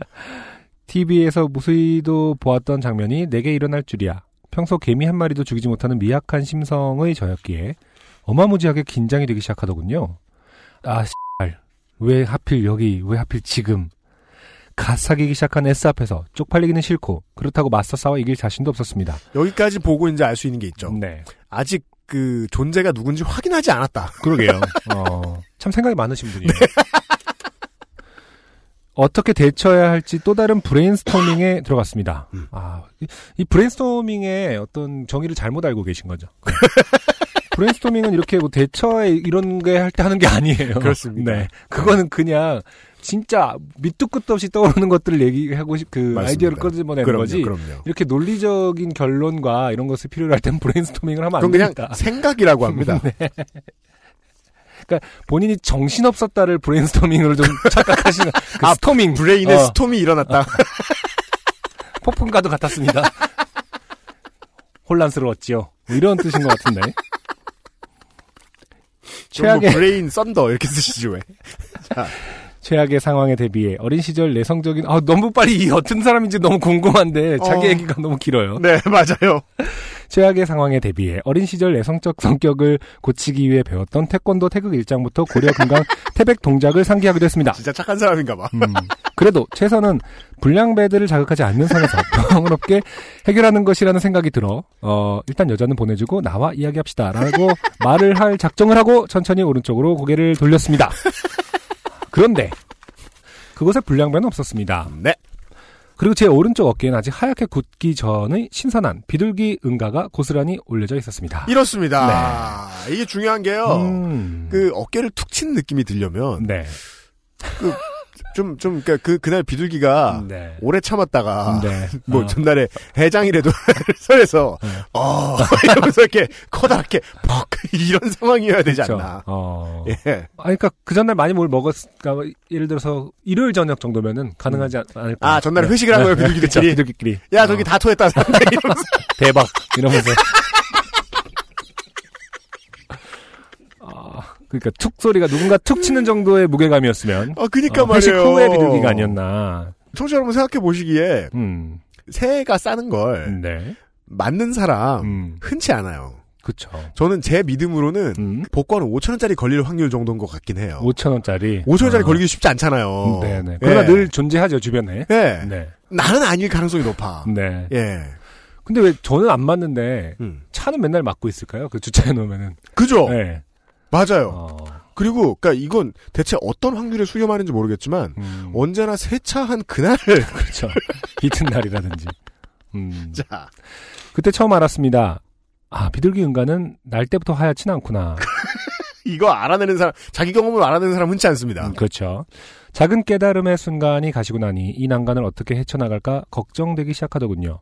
TV에서 무수히도 보았던 장면이 내게 일어날 줄이야. 평소 개미 한 마리도 죽이지 못하는 미약한 심성의 저였기에 어마무지하게 긴장이 되기 시작하더군요. 아, 씨발. 왜 하필 여기, 왜 하필 지금. 갓 사귀기 시작한 S 앞에서 쪽팔리기는 싫고 그렇다고 맞서 싸워 이길 자신도 없었습니다. 여기까지 보고 이제 알 수 있는 게 있죠. 네. 아직 그 존재가 누군지 확인하지 않았다. 그러게요. 어, 참 생각이 많으신 분이에요. 어떻게 대처해야 할지 또 다른 브레인스토밍에 들어갔습니다. 음. 아, 이, 이 브레인스토밍의 어떤 정의를 잘못 알고 계신 거죠. 브레인스토밍은 이렇게 뭐 대처에 이런 게 할 때 하는 게 아니에요. 그렇습니다. 네. 그거는 그냥 진짜 밑도 끝도 없이 떠오르는 것들을 얘기하고 싶, 그 맞습니다. 아이디어를 꺼내보내는 그럼요, 거지. 그럼요. 이렇게 논리적인 결론과 이런 것을 필요로 할 땐 브레인스토밍을 하면 안 그건 그냥 됩니다. 생각이라고 합니다. 본인이 정신없었다를 브레인스토밍으로 좀 착각하시는 그 아, storming brain에 어, storm이 일어났다. 폭풍과도 같았습니다. 혼란스러웠지요. 뭐 이런 뜻인 것 같은데. 최악의 최악의 brain thunder 이렇게 쓰시죠 왜? 최악의 상황에 대비해 어린 시절 내성적인 아 너무 빨리 이 어떤 사람인지 너무 궁금한데 자기 어. 얘기가 너무 길어요. 네 맞아요. 최악의 상황에 대비해 어린 시절 내성적 성격을 고치기 위해 배웠던 태권도 태극 일장부터 고려 금강 태백 동작을 상기하기도 했습니다. 진짜 착한 사람인가 봐. 음, 그래도 최선은 불량배들을 자극하지 않는 선에서 평화롭게 해결하는 것이라는 생각이 들어 어, 일단 여자는 보내주고 나와 이야기합시다 라고 말을 할 작정을 하고 천천히 오른쪽으로 고개를 돌렸습니다. 그런데 그곳에 불량배는 없었습니다. 네. 그리고 제 오른쪽 어깨에는 아직 하얗게 굳기 전의 신선한 비둘기 응가가 고스란히 올려져 있었습니다. 이렇습니다. 이게 중요한 게요. 음, 그 어깨를 툭 치는 느낌이 들려면 네, 좀 좀 그러니까 그 그날 비둘기가 네, 오래 참았다가 네, 뭐 어, 전날에 해장이라도 설에서 네. 어 이러면서 이렇게 커다랗게 퍽 이런 상황이어야 되지 그쵸. 않나. 어. 예. 아, 그러니까 그 전날 많이 뭘 먹었까 예를 들어서 일요일 저녁 정도면은 가능하지 않- 않을까. 아 전날에 회식을 한 거예요 그쵸, 비둘기들끼리. 비둘기끼리. 야 저기 어, 다 토했다 이러면서. 대박 이러면서. 아, 그러니까 툭 소리가 누군가 툭 치는 정도의 무게감이었으면 아 그니까 어, 말이에요. 후의 비둘기가 아니었나. 청취자 여러분 생각해 보시기에 음, 새가 싸는 걸 네, 맞는 사람 음, 흔치 않아요. 그쵸. 저는 제 믿음으로는 음, 복권은 5천 원짜리 걸릴 확률 정도인 것 같긴 해요. 5천 원짜리. 5천 원짜리 어, 걸리기 쉽지 않잖아요. 네네. 그러나 예. 늘 존재하죠 주변에. 예. 네, 나는 아닐 가능성이 높아. 네. 예. 근데 왜 저는 안 맞는데 음. 차는 맨날 막고 있을까요? 그 주차해 놓으면은. 그죠? 네. 맞아요. 어, 그리고 그러니까 이건 대체 어떤 확률에 수렴하는지 모르겠지만 음. 언제나 세차한 그날 그렇죠. 이튿날이라든지. 음. 자 그때 처음 알았습니다. 아, 비둘기 응가는 날 때부터 하얗진 않구나. 이거 알아내는 사람 자기 경험을 알아내는 사람 흔치 않습니다. 음, 그렇죠. 작은 깨달음의 순간이 가시고 나니 이 난관을 어떻게 헤쳐나갈까 걱정되기 시작하더군요.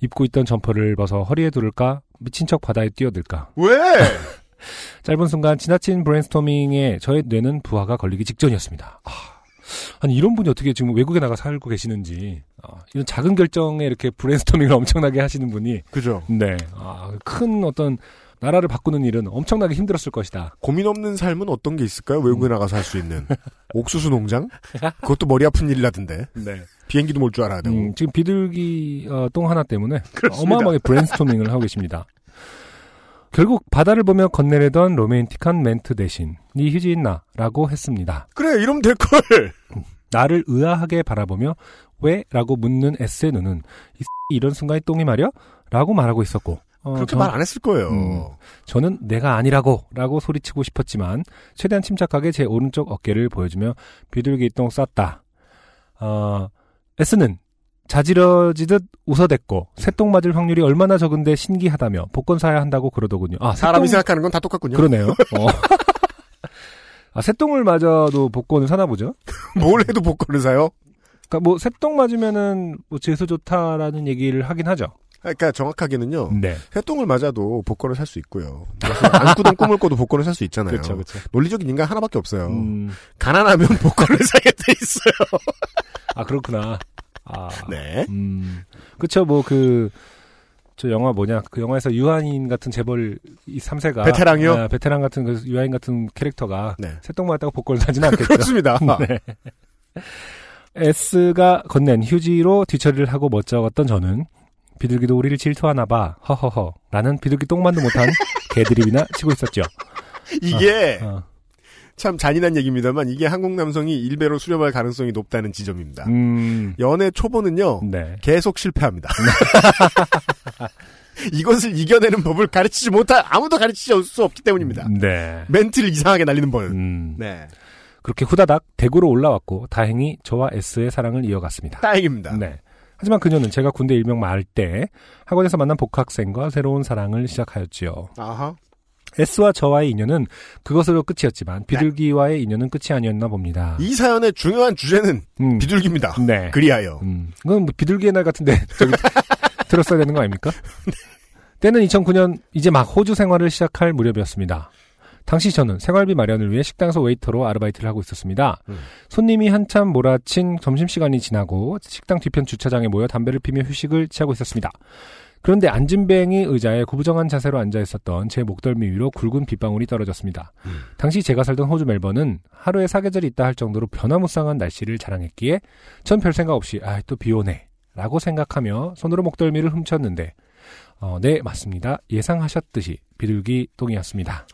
입고 있던 점퍼를 벗어 허리에 두를까 미친 척 바다에 뛰어들까. 왜? 짧은 순간 지나친 브레인스토밍에 저의 뇌는 부하가 걸리기 직전이었습니다. 아, 아니 이런 분이 어떻게 지금 외국에 나가 살고 계시는지 아, 이런 작은 결정에 이렇게 브레인스토밍을 엄청나게 하시는 분이 그죠. 네, 아, 큰 어떤 나라를 바꾸는 일은 엄청나게 힘들었을 것이다. 고민 없는 삶은 어떤 게 있을까요? 외국에 나가서 할 수 있는 옥수수 농장? 그것도 머리 아픈 일이라던데. 네. 비행기도 몰 줄 알아야 되고. 음, 지금 비둘기 어, 똥 하나 때문에 그렇습니다. 어마어마하게 브레인스토밍을 하고 계십니다. 결국 바다를 보며 건네려던 로맨틱한 멘트 대신 네 휴지 있나라고 했습니다. 그래 이러면 될 걸. 나를 의아하게 바라보며 왜? 라고 묻는 S의 눈은 이 이런 순간에 똥이 말이야? 라고 말하고 있었고 어, 그렇게 저- 말안 했을 거예요. 음. 저는 내가 아니라고 라고 소리치고 싶었지만 최대한 침착하게 제 오른쪽 어깨를 보여주며 비둘기 똥 쌌다. 어, S는 자지러지듯 웃어댔고 새똥 맞을 확률이 얼마나 적은데 신기하다며 복권 사야 한다고 그러더군요. 아, 사람이 새똥- 생각하는 건 다 똑같군요. 그러네요. 어. 아, 새똥을 맞아도 복권을 사나 보죠? 뭘 해도 복권을 사요? 그러니까 뭐 새똥 맞으면은 뭐 재수 좋다라는 얘기를 하긴 하죠. 그러니까 정확하게는요. 네. 새똥을 맞아도 복권을 살 수 있고요. 안 꾸던 꿈을 꿔도 복권을 살 수 있잖아요. 그렇죠, 그렇죠. 논리적인 인간 하나밖에 없어요. 음, 가난하면 복권을 사게 돼 있어요. 아 그렇구나. 아, 네. 음, 그쵸, 뭐, 그, 저 영화 뭐냐, 그 영화에서 유한인 같은 재벌 이 3세가. 베테랑이요? 베테랑 같은 그 유한인 같은 캐릭터가 네. 새똥 맞다고 복권을 사지는 않겠죠. 그렇습니다. 네. S가 건넨 휴지로 뒤처리를 하고 멋쩍었던 저는 비둘기도 우리를 질투하나 봐, 허허허. 라는 비둘기 똥만도 못한 개드립이나 치고 있었죠. 이게 어. 참 잔인한 얘기입니다만 이게 한국 남성이 일배로 수렴할 가능성이 높다는 지점입니다. 음, 연애 초보는요. 네. 계속 실패합니다. 이것을 이겨내는 법을 가르치지 못한 아무도 가르치지 수 없기 때문입니다. 네. 멘트를 이상하게 날리는 법. 음, 네. 그렇게 후다닥 대구로 올라왔고 다행히 저와 S의 사랑을 이어갔습니다. 다행입니다. 네. 하지만 그녀는 제가 군대 일명 말 때 학원에서 만난 복학생과 새로운 사랑을 시작하였지요. 아하. S와 저와의 인연은 그것으로 끝이었지만 비둘기와의 인연은 끝이 아니었나 봅니다. 이 사연의 중요한 주제는 음, 비둘기입니다. 네. 그리하여. 음, 그건 뭐 비둘기의 날 같은데 들었어야 되는 거 아닙니까? 때는 2009년 이제 막 호주 생활을 시작할 무렵이었습니다. 당시 저는 생활비 마련을 위해 식당에서 웨이터로 아르바이트를 하고 있었습니다. 음. 손님이 한참 몰아친 점심시간이 지나고 식당 뒤편 주차장에 모여 담배를 피며 휴식을 취하고 있었습니다. 그런데 앉은뱅이 의자에 구부정한 자세로 앉아 있었던 제 목덜미 위로 굵은 빗방울이 떨어졌습니다. 음. 당시 제가 살던 호주 멜번은 하루에 사계절이 있다 할 정도로 변화무쌍한 날씨를 자랑했기에 전 별 생각 없이 아 또 비 오네 라고 생각하며 손으로 목덜미를 훔쳤는데 어, 네 맞습니다 예상하셨듯이 비둘기 똥이었습니다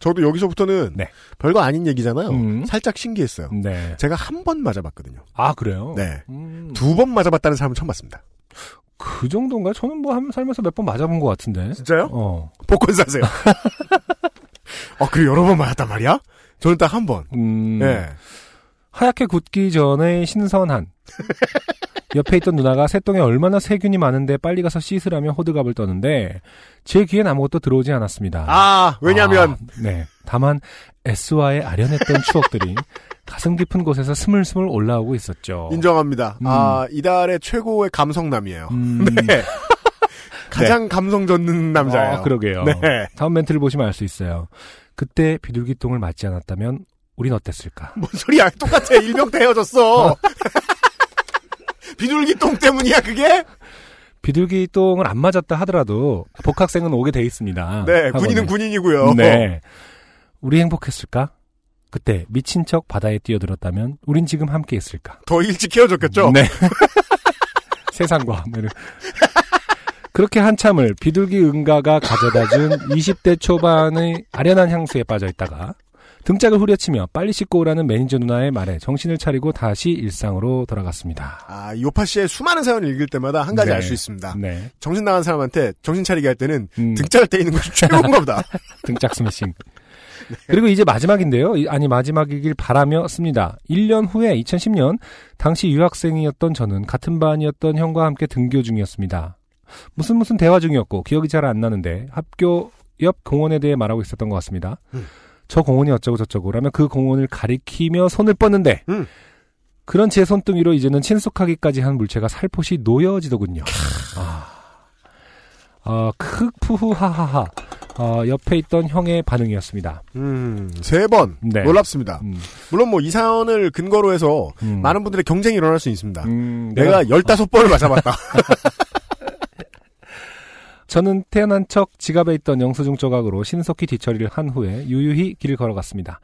저도 여기서부터는 네. 별거 아닌 얘기잖아요. 음. 살짝 신기했어요. 네. 제가 한 번 맞아봤거든요. 아 그래요? 네. 음, 두번 맞아봤다는 사람은 처음 봤습니다. 그 정도인가요? 저는 뭐 한- 살면서 몇 번 맞아본 것 같은데 진짜요? 어, 복권 사세요. 어, 그리고 여러 번 맞았단 말이야? 저는 딱 한 번. 음, 예. 하얗게 굳기 전에 신선한 옆에 있던 누나가 새똥에 얼마나 세균이 많은데 빨리 가서 씻으라며 호들갑을 떠는데 제 귀엔 아무것도 들어오지 않았습니다. 아, 왜냐면, 아, 네. 다만 S와의 아련했던 추억들이 가슴 깊은 곳에서 스물스물 올라오고 있었죠. 인정합니다. 음. 아, 이달의 최고의 감성남이에요. 음, 네. 가장 감성 젖는 남자예요. 아, 그러게요. 네. 다음 멘트를 보시면 알 수 있어요. 그때 비둘기똥을 맞지 않았다면 우린 어땠을까? 뭔 소리야. 똑같아. 일명 다 헤어졌어. 비둘기 똥 때문이야, 그게? 비둘기똥을 안 맞았다 하더라도 복학생은 오게 돼 있습니다. 네, 학원에. 군인은 군인이고요. 네. 우리 행복했을까? 그때 미친 척 바다에 뛰어들었다면 우린 지금 함께 있을까? 더 일찍 헤어졌겠죠? 네. 세상과 뭐 이런. 그렇게 한참을 비둘기 응가가 가져다준 20대 초반의 아련한 향수에 빠져 있다가 등짝을 후려치며 빨리 씻고 오라는 매니저 누나의 말에 정신을 차리고 다시 일상으로 돌아갔습니다. 아, 요파 씨의 수많은 사연을 읽을 때마다 한 가지 네. 알수 있습니다. 네. 정신 나간 사람한테 정신 차리게 할 때는 음, 등짝을 때리는 것이 최고인가 보다. 등짝 스매싱. 그리고 이제 마지막인데요. 이- 아니 마지막이길 바라며 씁니다. 1년 후에 2010년 당시 유학생이었던 저는 같은 반이었던 형과 함께 등교 중이었습니다. 무슨 무슨 대화 중이었고 기억이 잘 안 나는데 학교 옆 공원에 대해 말하고 있었던 것 같습니다. 음. 저 공원이 어쩌고 저쩌고 라며 그 공원을 가리키며 손을 뻗는데 음. 그런 제 손등위로 이제는 친숙하기까지 한 물체가 살포시 놓여지더군요. 아, 어, 크푸후하하하. 어, 옆에 있던 형의 반응이었습니다. 음, 세 번. 네. 놀랍습니다. 음, 물론 뭐 이 사연을 근거로 해서 음. 많은 분들의 경쟁이 일어날 수 있습니다. 음, 내가 열다섯 번을 맞아봤다. 저는 태어난 척 지갑에 있던 영수증 조각으로 신속히 뒤처리를 한 후에 유유히 길을 걸어갔습니다.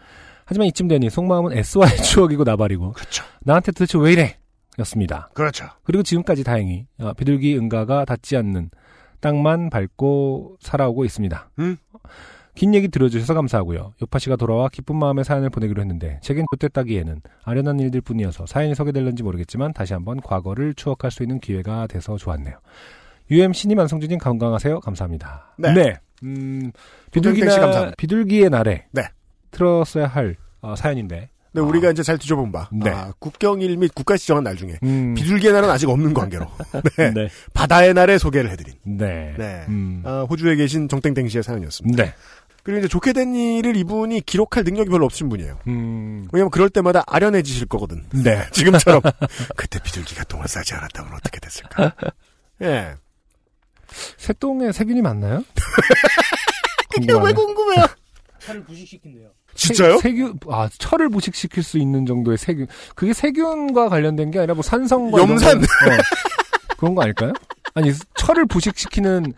하지만 이쯤 되니 속마음은 S와의 추억이고 나발이고 그렇죠. 나한테 도대체 왜 이래? 였습니다. 그렇죠. 그리고 지금까지 다행히 어, 비둘기 응가가 닿지 않는 땅만 밟고 살아오고 있습니다. 음. 긴 얘기 들어주셔서 감사하고요. 요파 씨가 돌아와 기쁜 마음에 사연을 보내기로 했는데 제겐 그때 따기에는 아련한 일들 뿐이어서 사연이 소개될는지 모르겠지만 다시 한번 과거를 추억할 수 있는 기회가 돼서 좋았네요. UMC님, 안성준님 건강하세요. 감사합니다. 네. 음, 도전땡 씨 비둘기나, 감사합니다. 비둘기의 날에. 네. 틀었어야 할 어, 사연인데. 네, 우리가 이제 잘 뒤져본 바. 네. 아, 국경일 및 국가 지정한 날 중에 음, 비둘기의 날은 아직 없는 관계로 네. 네. 바다의 날에 소개를 해드린 네. 네. 음, 아, 호주에 계신 정땡땡 씨의 사연이었습니다. 네. 그리고 이제 좋게 된 일을 이분이 기록할 능력이 별로 없으신 분이에요. 음, 왜냐면 그럴 때마다 아련해지실 거거든. 네. 지금처럼 그때 비둘기가 똥을 싸지 않았다면 어떻게 됐을까? 예. 새똥에 세균이 많나요? 이게 왜 궁금하네. 궁금해요? 차를 부식시킨대요. 진짜요? 세, 균 아, 철을 부식시킬 수 있는 정도의 세균. 그게 세균과 관련된 게 아니라 뭐 산성과 염산. 거- 어, 그런 거 아닐까요? 아니, 철을 부식시키는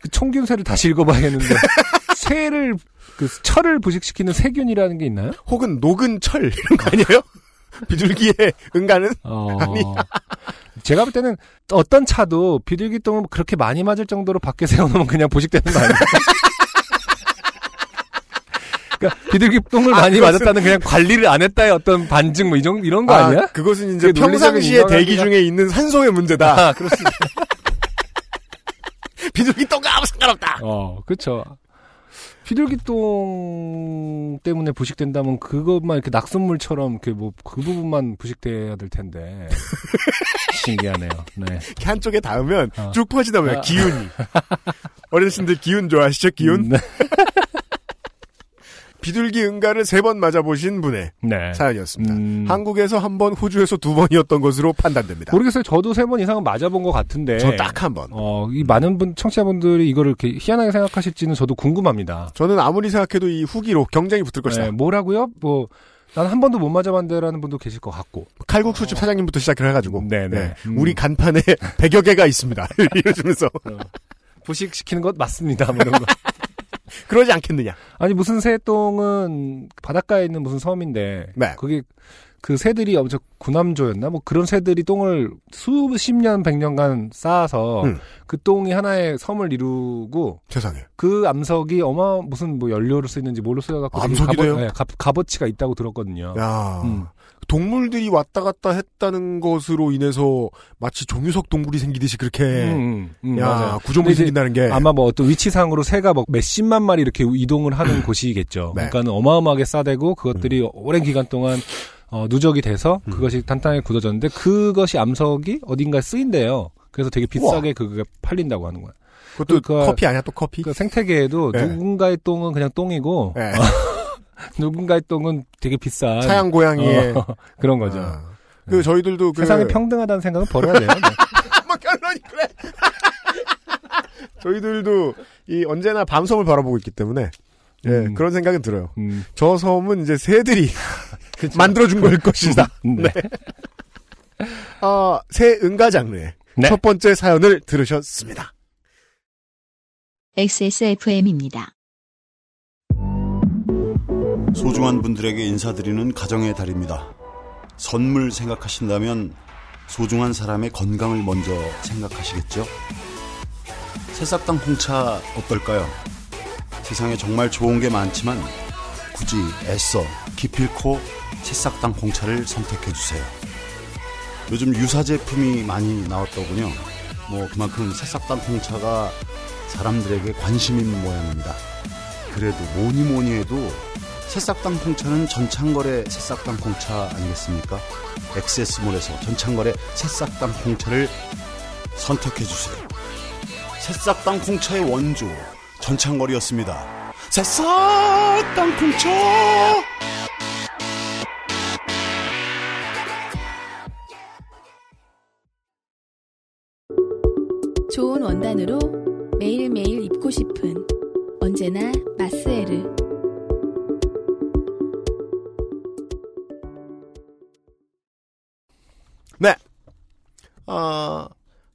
그 총균세를 다시 읽어봐야겠는데 새를 그 철을 부식시키는 세균이라는 게 있나요? 혹은 녹은 철 이런 거 아니에요? 비둘기의 응가는 어. 아니. 제가 볼 때는 어떤 차도 비둘기 똥을 그렇게 많이 맞을 정도로 밖에 세워놓으면 그냥 부식되는 거 아니에요? 그러니까 비둘기 똥을 많이 그것은- 맞았다는 그냥 관리를 안 했다의 어떤 반증 뭐 이런 이런 거 아, 니야 그것은 이제 평상시의 대기 중에 있는 산소의 문제다. 아, 그렇습니다. 비둘기 똥과 아무 상관없다. 어, 그렇죠. 비둘기 똥 때문에 부식된다면 그것만 이렇게 낙순물처럼 이렇게 뭐 그 부분만 부식돼야 될 텐데 신기하네요. 네. 이렇게 한쪽에 닿으면 어. 쭉 퍼지다 보면 아. 기운이. 어르신들 기운 좋아하시죠? 기운? 네. 비둘기 응가를 세 번 맞아보신 분의 네. 사연이었습니다. 음, 한국에서 한 번, 호주에서 두 번이었던 것으로 판단됩니다. 모르겠어요. 저도 세 번 이상은 맞아본 것 같은데. 저 딱 한 번. 어, 이 많은 분, 청취자분들이 이거를 이렇게 희한하게 생각하실지는 저도 궁금합니다. 저는 아무리 생각해도 이 후기로 경쟁이 붙을 것이다. 네, 뭐라고요? 뭐, 난 한 번도 못 맞아봤는데라는 분도 계실 것 같고. 칼국수집 사장님부터 시작을 해가지고. 네네. 네. 음. 우리 간판에 100여 개가 있습니다. 이러면서. 부식시키는 것 맞습니다. 뭐 이런 거. 그러지 않겠느냐. 아니, 무슨 새똥은 바닷가에 있는 무슨 섬인데. 네. 그게 그 새들이 엄청 구남조였나? 뭐 그런 새들이 똥을 수십 년, 백 년간 쌓아서 음. 그 똥이 하나의 섬을 이루고 세상에. 그 암석이 어마 무슨 뭐 연료로 쓰이는지 뭘로 쓰여갖고 암석이 값어- 돼요? 네, 값, 값어치가 있다고 들었거든요. 야 음. 동물들이 왔다 갔다 했다는 것으로 인해서 마치 종유석 동물이 생기듯이 그렇게. 음, 음, 음, 야 맞아요. 구조물이 생긴다는 게. 아마 뭐 어떤 위치상으로 새가 뭐 몇십만 마리 이렇게 이동을 하는 곳이겠죠. 네. 그러니까는 어마어마하게 싸대고 그것들이 오랜 기간 동안 어, 누적이 돼서 음. 그것이 탄탄하게 굳어졌는데 그것이 암석이 어딘가에 쓰인대요. 그래서 되게 비싸게 그게 팔린다고 하는 거야. 그것도 그- 커피 아니야 또 커피? 그 생태계에도 네. 누군가의 똥은 그냥 똥이고 네. 누군가의 똥은 되게 비싼 차양 고양이의. 어, 그런 거죠. 아. 그 저희들도 그 세상에 평등하다는 생각은 버려야 돼요. 네. 뭐 결론이 그래. 저희들도 이 언제나 밤섬을 바라보고 있기 때문에 예, 음. 그런 생각은 들어요. 음, 저 섬은 이제 새들이 그쵸. 만들어준 걸 것이다. 네. 아, 새 응가 장르의 네. 첫 번째 사연을 들으셨습니다. XSFM입니다. 소중한 분들에게 인사드리는 가정의 달입니다. 선물 생각하신다면 소중한 사람의 건강을 먼저 생각하시겠죠? 새싹당 홍차 어떨까요? 세상에 정말 좋은 게 많지만 굳이 애써 기필코 새싹당 홍차를 선택해 주세요. 요즘 유사 제품이 많이 나왔더군요. 뭐 그만큼 새싹당 홍차가 사람들에게 관심 있는 모양입니다. 그래도 뭐니 뭐니 해도 새싹당 홍차는 전창걸의 새싹당 홍차 아니겠습니까? 엑세스몰에서 전창걸의 새싹당 홍차를 선택해 주세요. 새싹당 홍차의 원조 전창걸이었습니다. 새싹당 홍차! 좋은 원단으로 매일매일 입고 싶은 언제나 마스에르. 아,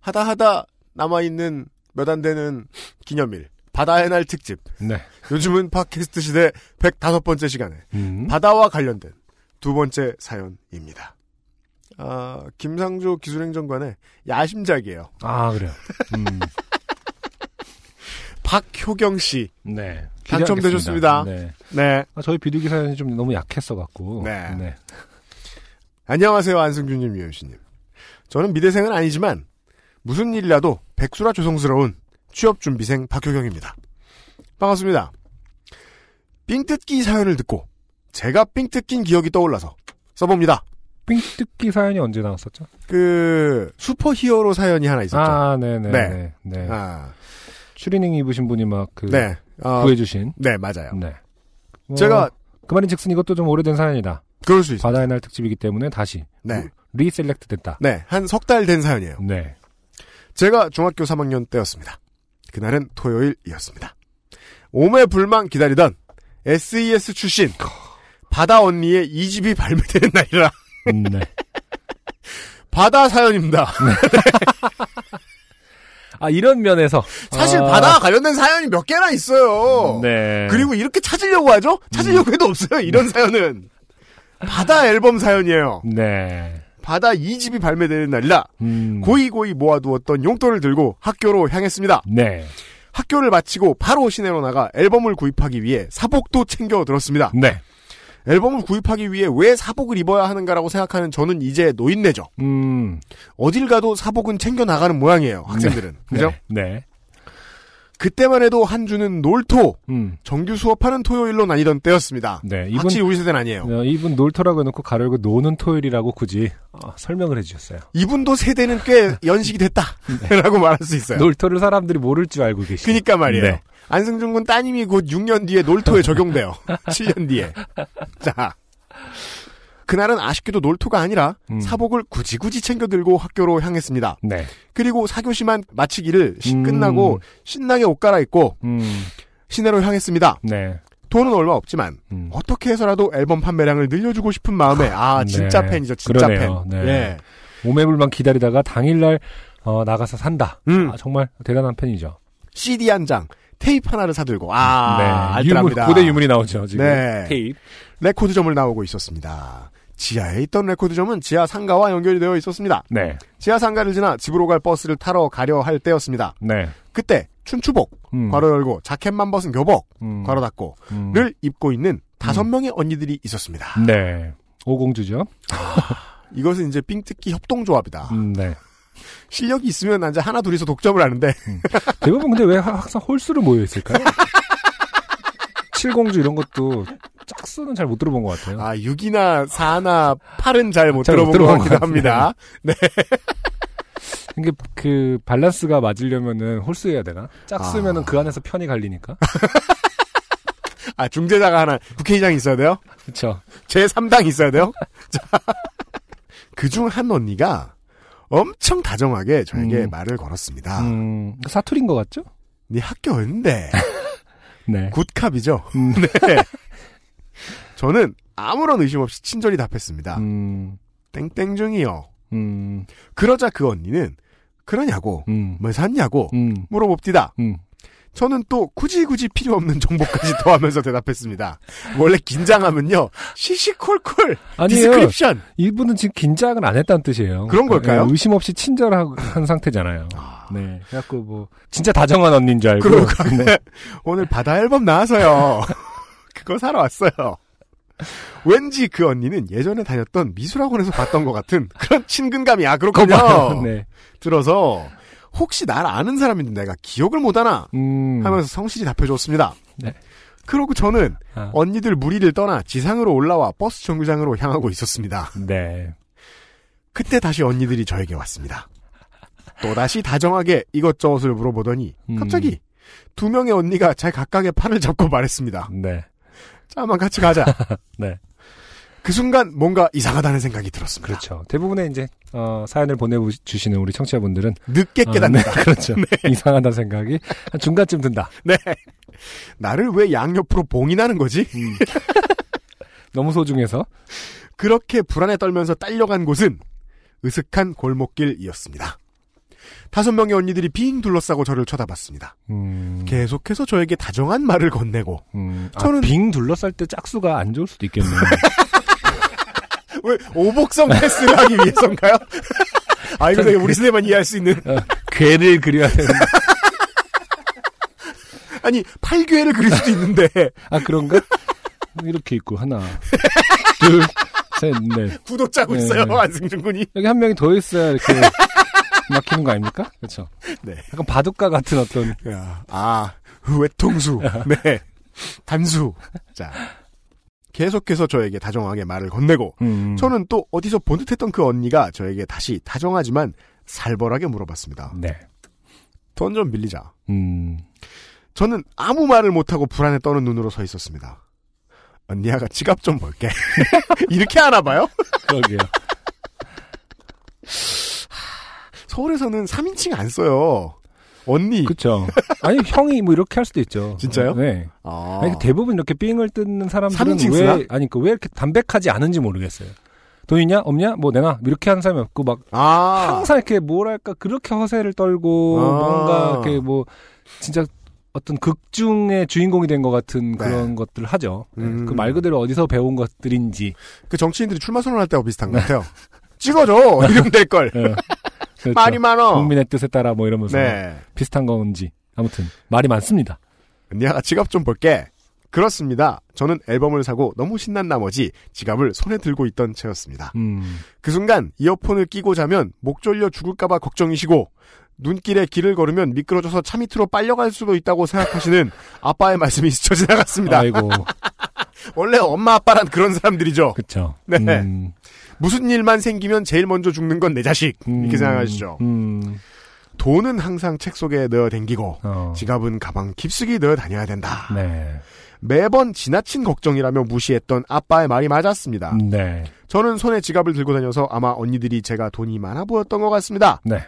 하다 하다 남아있는 몇 안 되는 기념일. 바다의 날 특집. 네. 요즘은 팟캐스트 시대 105번째 시간에 음. 바다와 관련된 두 번째 사연입니다. 아, 김상조 기술행정관의 야심작이에요. 아 그래요. 음. 박효경 씨. 네. 당첨되셨습니다. 네. 네. 아, 저희 비둘기 사연이 좀 너무 약했어 갖고. 네. 안녕하세요, 안승준님, 유현씨님. 저는 미대생은 아니지만, 무슨 일이라도 백수라 조성스러운 취업준비생 박효경입니다. 반갑습니다. 삥뜯기 사연을 듣고 제가 삥뜯긴 기억이 떠올라서 써봅니다. 삥뜯기 사연이 언제 나왔었죠? 그 슈퍼히어로 사연이 하나 있었죠. 아, 네네. 네. 네. 네. 아, 추리닝 입으신 분이 막그 네. 어, 구해주신. 네, 맞아요. 네. 뭐, 제가 그 말인즉슨 이것도 좀 오래된 사연이다. 그럴 수 있어요. 바다의 날 특집이기 때문에 다시 네. reselect 됐다. 네, 한 석 달 된 사연이에요. 네. 제가 중학교 3학년 때였습니다. 그날은 토요일이었습니다. 오매불망 기다리던 SES 출신 바다 언니의 2집이 발매되는 날이라 음, 네. 바다 사연입니다. 아 이런 면에서 사실 아, 바다와 관련된 사연이 몇 개나 있어요. 네. 그리고 이렇게 찾으려고 하죠? 찾으려고 해도 없어요. 이런 사연은. 바다 앨범 사연이에요. 네. 바다 2집이 발매되는 날이라 음, 고이고이 모아두었던 용돈을 들고 학교로 향했습니다. 네. 학교를 마치고 바로 시내로 나가 앨범을 구입하기 위해 사복도 챙겨 들었습니다. 네. 앨범을 구입하기 위해 왜 사복을 입어야 하는가라고 생각하는 저는 이제 노인네죠. 음. 어딜 가도 사복은 챙겨 나가는 모양이에요. 학생들은. 그죠? 네. 네. 그때만 해도 한 주는 놀토, 음. 정규 수업하는 토요일로 나뉘던 때였습니다. 네. 이분 확실히 우리 세대는 아니에요. 어, 이분 놀토라고 해놓고 가로 열고 노는 토요일이라고 굳이 어, 설명을 해주셨어요. 이분도 세대는 꽤 연식이 됐다라고 말할 수 있어요. 놀토를 사람들이 모를 줄 알고 계시죠. 그니까 말이에요. 네. 안승준 군 따님이 곧 6년 뒤에 놀토에 적용돼요. 7년 뒤에. 자. 그날은 아쉽게도 놀토가 아니라 음. 사복을 굳이 굳이 챙겨 들고 학교로 향했습니다. 네. 그리고 사교시만 마치기를 시- 음. 끝나고 신나게 옷 갈아입고 음. 시내로 향했습니다. 네. 돈은 얼마 없지만 음. 어떻게 해서라도 앨범 판매량을 늘려주고 싶은 마음에 아 진짜 네. 팬이죠 진짜 그러네요. 팬. 네. 예. 오매불만 기다리다가 당일날 어, 나가서 산다. 음. 아, 정말 대단한 팬이죠. CD 한 장, 테이프 하나를 사들고 아 네. 유물, 알뜰합니다. 고대 유물이 나오죠. 지금. 네. 테이프. 레코드점을 나오고 있었습니다. 지하에 있던 레코드점은 지하 상가와 연결이 되어 있었습니다. 네. 지하 상가를 지나 집으로 갈 버스를 타러 가려 할 때였습니다. 네. 그때 춘추복 음. 괄호 열고 자켓만 벗은 교복 음. 괄호 닫고 음. 를 입고 있는 다섯 명의 언니들이 있었습니다. 네. 오공주죠. 이것은 이제 삥뜯기 협동조합이다. 음, 네. 실력이 있으면 이제 하나 둘이서 독점을 하는데 대부분 근데 왜 하- 항상 홀수로 모여 있을까요? 칠공주 이런 것도 짝수는 잘 못 들어본 것 같아요. 아 6이나 4나 8은 잘못 잘못 들어본 것 들어본 같기도 것 합니다. 이게 그 밸런스가 맞으려면은 홀수해야 되나? 짝수면은 아. 그 안에서 편이 갈리니까. 아 중재자가 하나 국회의장이 있어야 돼요? 그렇죠. 제 3당 있어야 돼요? 그중 한 언니가 엄청 다정하게 저에게 음. 말을 걸었습니다. 음, 사투리인 것 같죠? 네 학교 어딘데? 네. 굿캅이죠? 음, 네. 저는 아무런 의심 없이 친절히 답했습니다. 음, 땡땡 중이요. 음, 그러자 그 언니는 그러냐고 음, 뭐 샀냐고 음, 물어봅디다. 음. 저는 또 굳이 굳이 필요 없는 정보까지 더하면서 대답했습니다. 원래 긴장하면요 시시콜콜 아니에요. description 이분은 지금 긴장을 안 했다는 뜻이에요. 그런 걸까요? 예, 의심 없이 친절한 상태잖아요. 아. 네. 그래갖고 뭐 진짜 다정한 언니인 줄 알고. 그러니까. 네. 오늘 바다 앨범 나와서요. 그거 사러 왔어요. 왠지 그 언니는 예전에 다녔던 미술학원에서 봤던 것 같은 그런 친근감이 아 그렇군요. 네. 들어서 혹시 날 아는 사람인데 내가 기억을 못하나 음. 하면서 성실히 답해줬습니다. 네. 그러고 저는 아, 언니들 무리를 떠나 지상으로 올라와 버스 정류장으로 향하고 있었습니다. 네. 그때 다시 언니들이 저에게 왔습니다. 또다시 다정하게 이것저것을 물어보더니 음. 갑자기 두 명의 언니가 제 각각의 팔을 잡고 말했습니다. 네. 자, 한번 같이 가자. 네. 그 순간 뭔가 이상하다는 생각이 들었습니다. 그렇죠. 대부분의 이제 어, 사연을 보내주시는 우리 청취자분들은 늦게 어, 깨닫는다. 네, 그렇죠. 이상하다는 생각이 한 중간쯤 든다. 네. 나를 왜 양옆으로 봉인하는 거지? 너무 소중해서. 그렇게 불안에 떨면서 딸려간 곳은 으슥한 골목길이었습니다. 다섯 명의 언니들이 빙 둘러싸고 저를 쳐다봤습니다. 음, 계속해서 저에게 다정한 말을 건네고 음, 아, 저는- 빙 둘러쌀 때 짝수가 안 좋을 수도 있겠네요. 왜 오복성 패스를 하기 위해서인가요? 아 이거 되게 우리 세대만 이해할 수 있는 어, 괴를 그려야 되는. 아니 팔괘를 그릴 수도 있는데 아 그런가? 이렇게 있고 하나, 둘, 셋, 넷. 구독자고 네, 있어요 네. 안승준 군이 여기 한 명이 더 있어야 이렇게 막히는 거 아닙니까? 그렇죠. 네. 약간 바둑가 같은 어떤 야, 아, 외통수. 네. 단수. 자. 계속해서 저에게 다정하게 말을 건네고, 음, 저는 또 어디서 본 듯했던 그 언니가 저에게 다시 다정하지만 살벌하게 물어봤습니다. 네. 돈 좀 빌리자. 음, 저는 아무 말을 못하고 불안에 떠는 눈으로 서 있었습니다. 언니야가 지갑 좀 볼게. 이렇게 하나 봐요? 그러게요. 서울에서는 3인칭 안 써요. 언니. 그렇죠. 아니 형이 뭐 이렇게 할 수도 있죠. 진짜요? 네. 아. 아니, 대부분 이렇게 삥을 뜯는 사람들은 왜? 아니 그 왜 이렇게 담백하지 않은지 모르겠어요. 돈 있냐 없냐 뭐 내놔 이렇게 하는 사람이 없고 막 아. 항상 이렇게 뭐랄까 그렇게 허세를 떨고 아. 뭔가 이렇게 뭐 진짜 어떤 극중의 주인공이 된 것 같은 네. 그런 것들을 하죠. 네. 음. 그말 그대로 어디서 배운 것들인지. 그 정치인들이 출마 선언할 때하고 비슷한 것 같아요. 찍어줘! 이러면 될걸. 예. 그렇죠. 말이 많어. 국민의 뜻에 따라 뭐 이러면서 네. 비슷한 건지 아무튼 말이 많습니다. 언니야가 지갑 좀 볼게. 그렇습니다. 저는 앨범을 사고 너무 신난 나머지 지갑을 손에 들고 있던 채였습니다. 음. 그 순간 이어폰을 끼고 자면 목 졸려 죽을까봐 걱정이시고 눈길에 길을 걸으면 미끄러져서 차 밑으로 빨려갈 수도 있다고 생각하시는 아빠의 말씀이 스쳐 지나갔습니다. 아이고 원래 엄마 아빠란 그런 사람들이죠. 그쵸. 네. 음. 무슨 일만 생기면 제일 먼저 죽는 건 내 자식 이렇게 음. 생각하시죠. 음. 돈은 항상 책 속에 넣어 댕기고 어. 지갑은 가방 깊숙이 넣어 다녀야 된다. 네. 매번 지나친 걱정이라며 무시했던 아빠의 말이 맞았습니다. 네. 저는 손에 지갑을 들고 다녀서 아마 언니들이 제가 돈이 많아 보였던 것 같습니다. 네.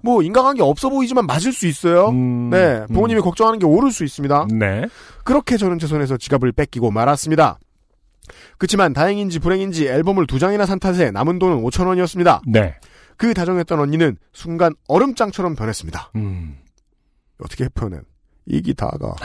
뭐 인간관계 없어 보이지만 맞을 수 있어요. 음. 네, 부모님이 걱정하는 게 옳을 수 있습니다. 네. 그렇게 저는 제 손에서 지갑을 뺏기고 말았습니다. 그치만 다행인지 불행인지 앨범을 두 장이나 산 탓에 남은 돈은 5천 원이었습니다. 네. 그 다정했던 언니는 순간 얼음장처럼 변했습니다. 음. 어떻게 표현해? 이기 다가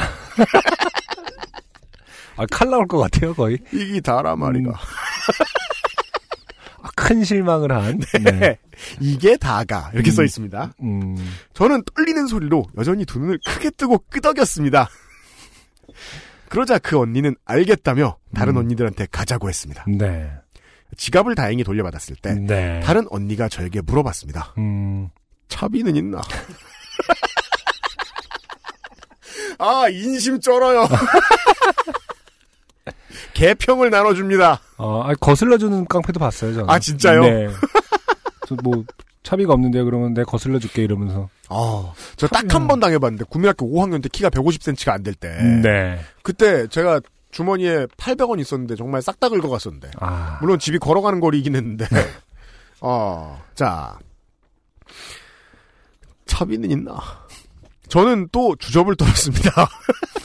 아, 칼 나올 것 같아요, 거의. 이기 다라 말이가 음. 아, 큰 실망을 한. 네. 이게 다가 이렇게 음. 써 있습니다. 음. 저는 떨리는 소리로 여전히 두 눈을 크게 뜨고 끄덕였습니다. 그러자 그 언니는 알겠다며 다른 음. 언니들한테 가자고 했습니다. 네. 지갑을 다행히 돌려받았을 때 네. 다른 언니가 저에게 물어봤습니다. 음. 차비는 있나? 아 인심 쩔어요. 개평을 나눠줍니다. 어, 아, 거슬러주는 깡패도 봤어요, 저는. 아, 진짜요? 네. 저 뭐, 차비가 없는데 그러면 내가 거슬러 줄게 이러면서. 아, 저 딱 한 번 당해봤는데 국민학교 5학년 때 키가 150cm가 안 될 때. 네. 그때 제가 주머니에 800원 있었는데 정말 싹 다 긁어갔었는데. 아. 물론 집이 걸어가는 거리이긴 했는데. 어, 자. 차비는 있나? 저는 또 주접을 떨었습니다.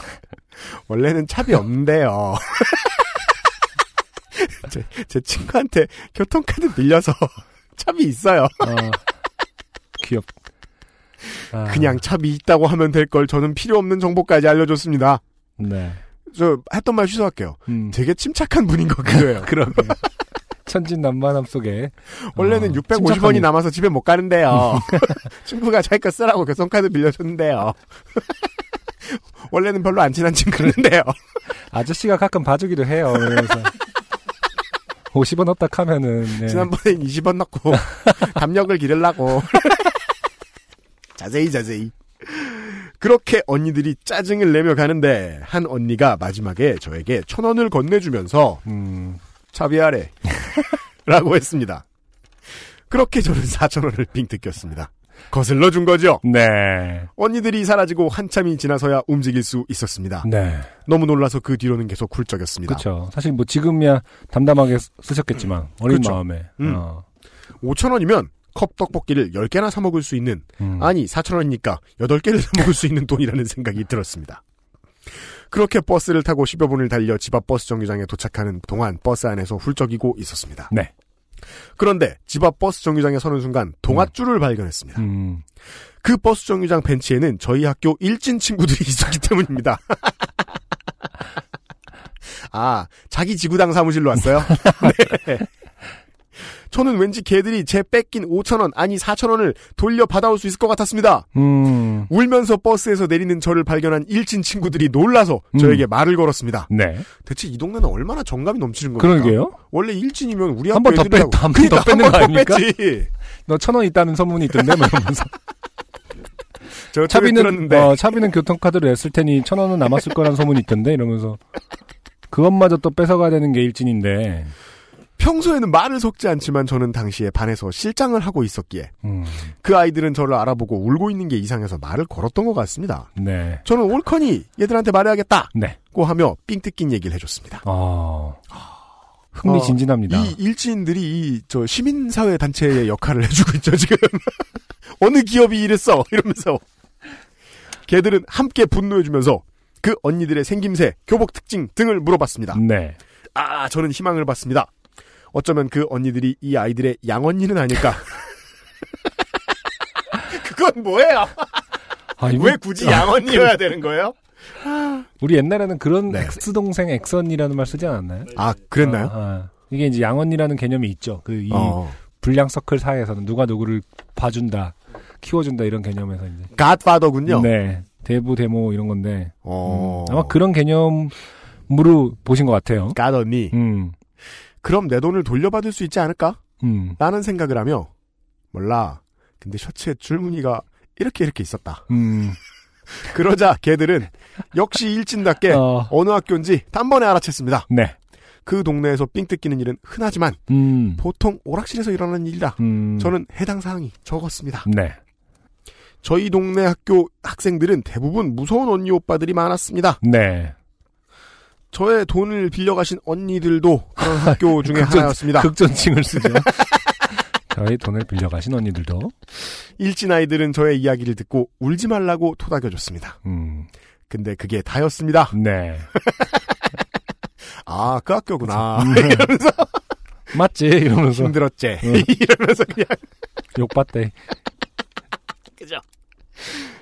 원래는 차비 없는데요. 제, 제 친구한테 교통카드 빌려서 차비 있어요. 어, 귀엽. 아, 그냥 차비 있다고 하면 될 걸 저는 필요 없는 정보까지 알려줬습니다. 네. 저 했던 말 취소할게요. 음. 되게 침착한 분인 것 같아요. 그러게요. 천진난만함 속에. 원래는 어, 650원이 침착함이. 남아서 집에 못 가는데요. 친구가 자기 거 쓰라고 교통카드 빌려줬는데요. 원래는 별로 안 친한 친구인데요. 아저씨가 가끔 봐주기도 해요. 그래서 50원 없다 하면은 네. 지난번엔 20원 넣고 담력을 기르려고. 자세히 자세히. 그렇게 언니들이 짜증을 내며 가는데 한 언니가 마지막에 저에게 천 원을 건네주면서 음, 차비하래 라고 했습니다. 그렇게 저는 4천 원을 빙 뜯겼습니다. 거슬러 준 거죠. 네. 언니들이 사라지고 한참이 지나서야 움직일 수 있었습니다. 네. 너무 놀라서 그 뒤로는 계속 굴적였습니다. 그렇죠. 사실 뭐 지금이야 담담하게 쓰- 쓰셨겠지만 어린 그렇죠. 마음에. 음. 어. 5천 원이면 컵 떡볶이를 10개나 사 먹을 수 있는 음. 아니 4천 원이니까 8개를 사 먹을 수 있는 돈이라는 생각이 들었습니다. 그렇게 버스를 타고 10여 분을 달려 집 앞 버스 정류장에 도착하는 동안 버스 안에서 훌쩍이고 있었습니다. 네. 그런데 집 앞 버스 정류장에 서는 순간 동아줄을 발견했습니다. 음. 그 버스 정류장 벤치에는 저희 학교 일진 친구들이 있었기 때문입니다. 아, 자기 지구당 사무실로 왔어요? 네. 저는 왠지 걔들이 제 뺏긴 5천원 아니 4천원을 돌려 받아올 수 있을 것 같았습니다. 음. 울면서 버스에서 내리는 저를 발견한 일진 친구들이 놀라서 음. 저에게 말을 걸었습니다. 네. 대체 이 동네는 얼마나 정감이 넘치는 겁니까? 그러게요. 원래 일진이면 우리 한 번더 학교 뺐, 한번 그러니까 더 뺏는 거 한번더 아닙니까? 너 천 원 있다는 소문이 있던데, 뭐 이러면서. 저 차비는, 어, 차비는 교통카드를 냈을 테니 천 원은 남았을 거란 소문이 있던데, 이러면서. 그것마저 또 뺏어가야 되는 게 일진인데. 평소에는 말을 섞지 않지만 저는 당시에 반에서 실장을 하고 있었기에 음, 그 아이들은 저를 알아보고 울고 있는 게 이상해서 말을 걸었던 것 같습니다. 네. 저는 옳거니 얘들한테 말해야겠다고 네. 하며 삥 뜯긴 얘기를 해줬습니다. 어. 흥미진진합니다. 이 일진들이 이 저 시민사회 단체의 역할을 해주고 있죠 지금 어느 기업이 이랬어 이러면서 걔들은 함께 분노해주면서 그 언니들의 생김새, 교복 특징 등을 물어봤습니다. 네. 아 저는 희망을 봤습니다. 어쩌면 그 언니들이 이 아이들의 양언니는 아닐까. 그건 뭐예요? 아, 이분- 왜 굳이 양언니여야 되는 거예요? 우리 옛날에는 그런 네. 엑스동생 엑선이라는 말 쓰지 않았나요? 아 그랬나요? 아, 아. 이게 이제 양언니라는 개념이 있죠. 그이 어. 불량 서클 사이에서는 누가 누구를 봐준다, 키워준다 이런 개념에서 이제. 갓파더군요. 네. 대부 데모 이런 건데 어. 음, 아마 그런 개념으로 보신 것 같아요. 갓언니. 음, 그럼 내 돈을 돌려받을 수 있지 않을까? 음, 라는 생각을 하며 몰라. 근데 셔츠에 줄무늬가 이렇게 이렇게 있었다. 음. 그러자 걔들은 역시 일진답게 어, 어느 학교인지 단번에 알아챘습니다. 네. 그 동네에서 삥 뜯기는 일은 흔하지만 음, 보통 오락실에서 일어나는 일이다. 음. 저는 해당 사항이 적었습니다. 네. 저희 동네 학교 학생들은 대부분 무서운 언니 오빠들이 많았습니다. 네. 저의 돈을 빌려가신 언니들도 그런 학교 중에 극전- 하나였습니다. 극존칭을 쓰죠. 저희 돈을 빌려가신 언니들도. 일진 아이들은 저의 이야기를 듣고 울지 말라고 토닥여줬습니다. 음, 근데 그게 다였습니다. 네. 아, 그 학교구나. 음. 맞지? 이러면서 힘들었지. 응. 이러면서 그냥. 욕받대.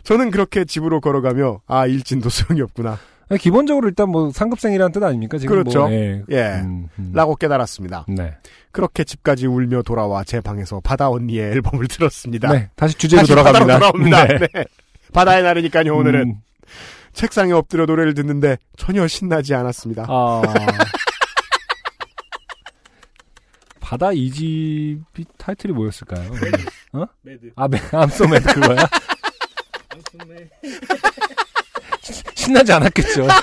저는 그렇게 집으로 걸어가며, 아, 일진도 소용이 없구나. 기본적으로 일단 뭐 상급생이라는 뜻 아닙니까? 지금 그렇죠. 뭐, 예. 예. 음, 음. 라고 깨달았습니다. 네. 그렇게 집까지 울며 돌아와 제 방에서 바다 언니의 앨범을 들었습니다. 네. 다시 주제로 다시 돌아갑니다. 바다로 돌아옵니다. 네. 네. 바다의 날이니까요, 오늘은. 음, 책상에 엎드려 노래를 듣는데 전혀 신나지 않았습니다. 아. 바다 이 집이 타이틀이 뭐였을까요? Mad. 아, Mad, I'm so mad 그거야? 안순네. 신나지 않았겠죠.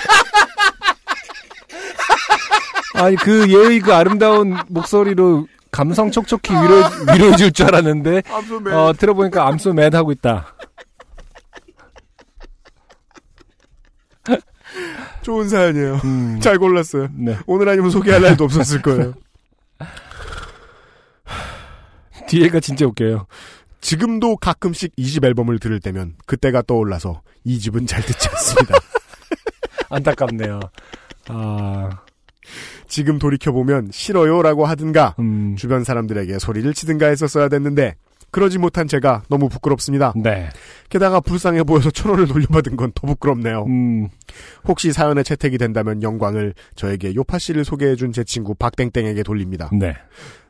아니 그 예의 그 아름다운 목소리로 감성 촉촉히 위로 위로해 줄 줄 알았는데 I'm so mad. 어 들어보니까 I'm so mad 하고 있다. 좋은 사연이에요. 음, 잘 골랐어요. 네. 오늘 아니면 소개할 날도 없었을 거예요. 뒤에가 진짜 웃겨요. 지금도 가끔씩 이 집 앨범을 들을 때면 그때가 떠올라서 이 집은 잘 듣지 않습니다. 안타깝네요. 아, 지금 돌이켜보면 싫어요라고 하든가 음, 주변 사람들에게 소리를 치든가 했었어야 됐는데 그러지 못한 제가 너무 부끄럽습니다. 네. 게다가 불쌍해 보여서 천 원을 돌려받은 건 더 부끄럽네요. 음, 혹시 사연에 채택이 된다면 영광을 저에게 요파 씨를 소개해준 제 친구 박땡땡에게 돌립니다. 네.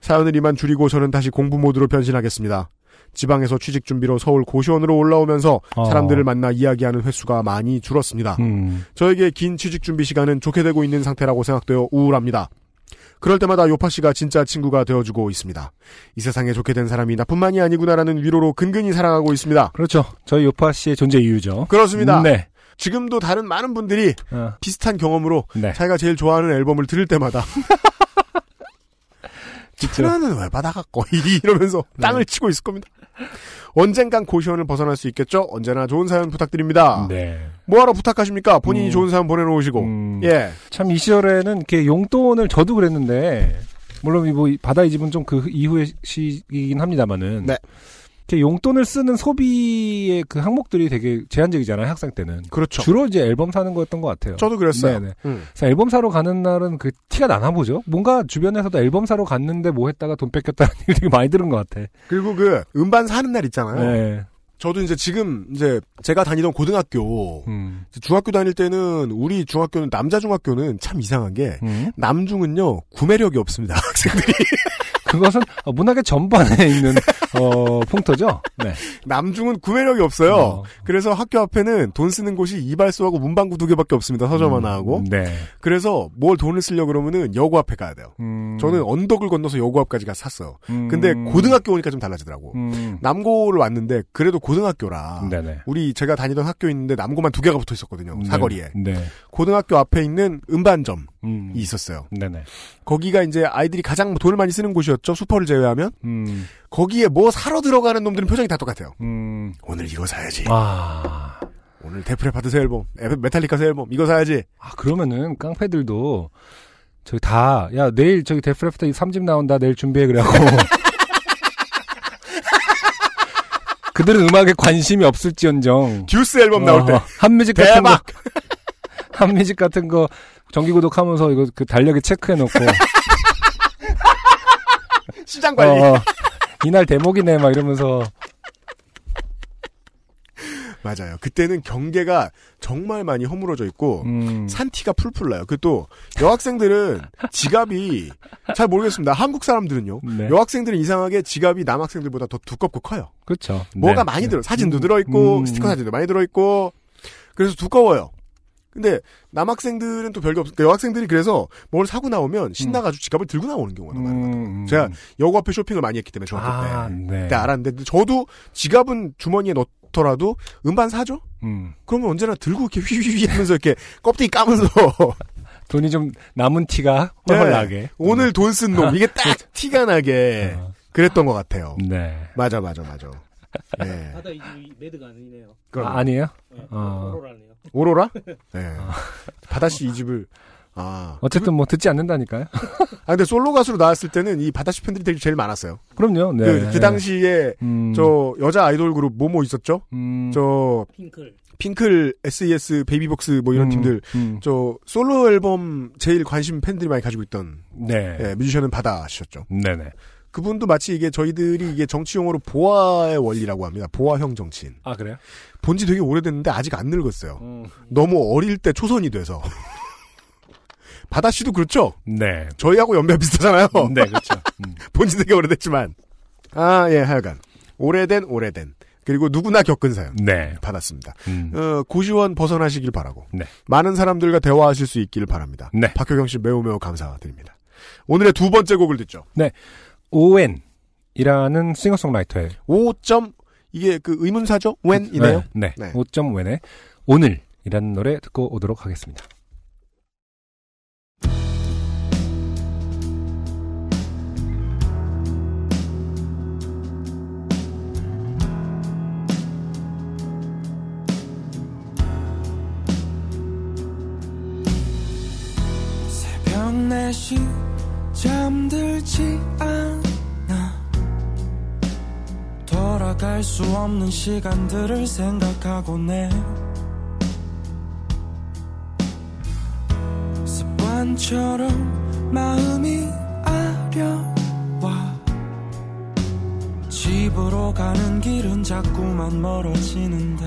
사연을 이만 줄이고 저는 다시 공부 모드로 변신하겠습니다. 지방에서 취직 준비로 서울 고시원으로 올라오면서 어. 사람들을 만나 이야기하는 횟수가 많이 줄었습니다. 음, 저에게 긴 취직 준비 시간은 좋게 되고 있는 상태라고 생각되어 우울합니다. 그럴 때마다 요파 씨가 진짜 친구가 되어주고 있습니다. 이 세상에 좋게 된 사람이 나뿐만이 아니구나라는 위로로 근근히 사랑하고 있습니다. 그렇죠. 저희 요파 씨의 존재 이유죠. 그렇습니다. 네. 지금도 다른 많은 분들이 어, 비슷한 경험으로 네. 자기가 제일 좋아하는 앨범을 들을 때마다. 천안은 왜 받아갖고 이러면서 네. 땅을 치고 있을 겁니다. 언젠간 고시원을 벗어날 수 있겠죠? 언제나 좋은 사연 부탁드립니다. 네. 뭐하러 부탁하십니까? 본인이 음. 좋은 사연 보내놓으시고. 음. 예. 참 이 시절에는 이렇게 용돈을 저도 그랬는데 물론 이뭐 바다 이 집은 좀 그 이후의 시기긴 합니다만은 네. 이렇게 용돈을 쓰는 소비의 그 항목들이 되게 제한적이잖아요 학생 때는 그렇죠. 주로 이제 앨범 사는 거였던 것 같아요. 저도 그랬어요. 네네. 음. 그래서 앨범 사러 가는 날은 그 티가 나나 보죠. 뭔가 주변에서도 앨범 사러 갔는데 뭐 했다가 돈 뺏겼다는 얘기 되게 많이 들은 것 같아. 그리고 그 음반 사는 날 있잖아요. 네. 저도 이제 지금 이제 제가 다니던 고등학교 음. 중학교 다닐 때는 우리 중학교는 남자 중학교는 참 이상한 게 음. 남중은요 구매력이 없습니다 학생들이 그것은 어, 문학의 전반에 있는 어, 풍토죠. 네. 남중은 구매력이 없어요. 어. 그래서 학교 앞에는 돈 쓰는 곳이 이발소하고 문방구 두 개밖에 없습니다. 서점 하나하고. 네. 그래서 뭘 돈을 쓰려 그러면은 여고 앞에 가야 돼요. 음, 저는 언덕을 건너서 여고 앞까지 가 샀어요. 음, 근데 고등학교 오니까 좀 달라지더라고. 음, 남고를 왔는데 그래도 고등학교라. 네네. 우리 제가 다니던 학교 있는데 남고만 두 개가 붙어 있었거든요. 사거리에. 네. 네. 고등학교 앞에 있는 음반점이 음, 있었어요. 네네. 거기가 이제 아이들이 가장 돈을 많이 쓰는 곳이었죠. 슈퍼를 제외하면. 음, 거기에 뭐 사러 들어가는 놈들은 표정이 다 똑같아요. 음, 오늘 이거 사야지. 아. 오늘 데프 레파드 새 앨범, 에, 메탈리카 새 앨범 이거 사야지. 아, 그러면은 깡패들도 저기 다, 야, 내일 저기 데프 레파드 3집 나온다. 내일 준비해. 그래갖고. 그들은 음악에 관심이 없을지언정. 듀스 앨범 나올 때 어, 한뮤직 같은. 거. 한뮤직 같은 거 정기 구독하면서 이거 그 달력에 체크해 놓고. 시장 관리. 어, 이날 대목이네. 막 이러면서. 맞아요. 그때는 경계가 정말 많이 허물어져 있고 음, 산티가 풀풀 나요. 그 또 여학생들은 지갑이 잘 모르겠습니다. 한국 사람들은요. 네. 여학생들은 이상하게 지갑이 남학생들보다 더 두껍고 커요. 그렇죠. 뭐가 네. 많이 들어. 사진도 음, 들어 있고 음, 스티커 사진도 많이 들어 있고 그래서 두꺼워요. 근데 남학생들은 또 별게 없. 그러니까 여학생들이 그래서 뭘 사고 나오면 신나가지고 지갑을 들고 나오는 경우가 많아요. 음, 음. 제가 여고 앞에 쇼핑을 많이 했기 때문에 중학교 아, 때. 네. 그때 알았는데 저도 지갑은 주머니에 넣더라도 음반 사죠? 음. 그러면 언제나 들고 이렇게 휘휘휘 하면서 이렇게 껍데기 까면서 돈이 좀 남은 티가 네. 훨훨 나게. 오늘 돈 쓴 놈 이게 딱 티가 나게 어, 그랬던 것 같아요. 네. 맞아 맞아 맞아. 네. 바다 이이 Mad가 아니네요. 그럼 아, 아니에요? 네, 어. 오로라? 네. 바다씨 2집을 아 어쨌든 뭐 듣지 않는다니까요. 아 근데 솔로 가수로 나왔을 때는 이 바다씨 팬들이 되게 제일 많았어요. 그럼요. 네. 그, 그 당시에 음, 저 여자 아이돌 그룹 뭐뭐 있었죠? 음, 저 핑클. 핑클, SES, 베이비복스 뭐 이런 음, 팀들 음, 저 솔로 앨범 제일 관심 팬들이 많이 가지고 있던 네. 예, 뮤지션은 바다씨였죠. 네네. 그분도 마치 이게 저희들이 이게 정치 용어로 보아의 원리라고 합니다. 보아형 정치인. 아 그래요? 본지 되게 오래됐는데 아직 안 늙었어요. 음. 너무 어릴 때 초선이 돼서. 바다 씨도 그렇죠. 네. 저희하고 연배가 비슷하잖아요. 네 그렇죠. 음. 본지 되게 오래됐지만. 아, 예, 하여간. 오래된, 오래된. 그리고 누구나 겪은 사연. 네. 받았습니다. 음. 어, 고시원 벗어나시길 바라고. 네. 많은 사람들과 대화하실 수 있기를 바랍니다. 네. 박효경 씨 매우 매우 감사드립니다. 오늘의 두 번째 곡을 듣죠. ON이라는 싱어송라이터의 5점, 이게 그 의문사죠? when이네요? 네. 네. 5점 웬의 오늘이라는 노래 듣고 오도록 하겠습니다. 새벽 4시 잠들지 않아. 돌아갈 수 없는 시간들을 생각하곤 해 습관처럼 마음이 아려와. 집으로 가는 길은 자꾸만 멀어지는데.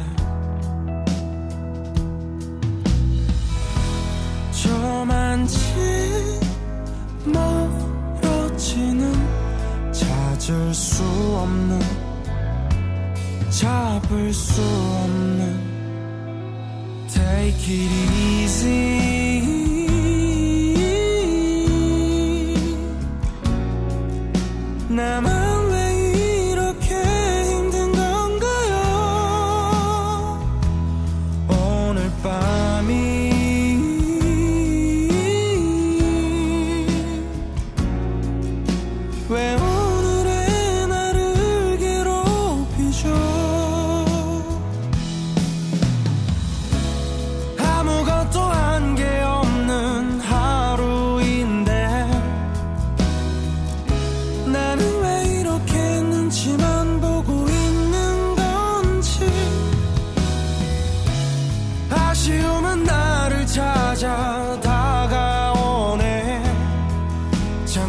저만치 멀어지는 찾을 수 없는 잡을 수 없는 Take it easy. 나만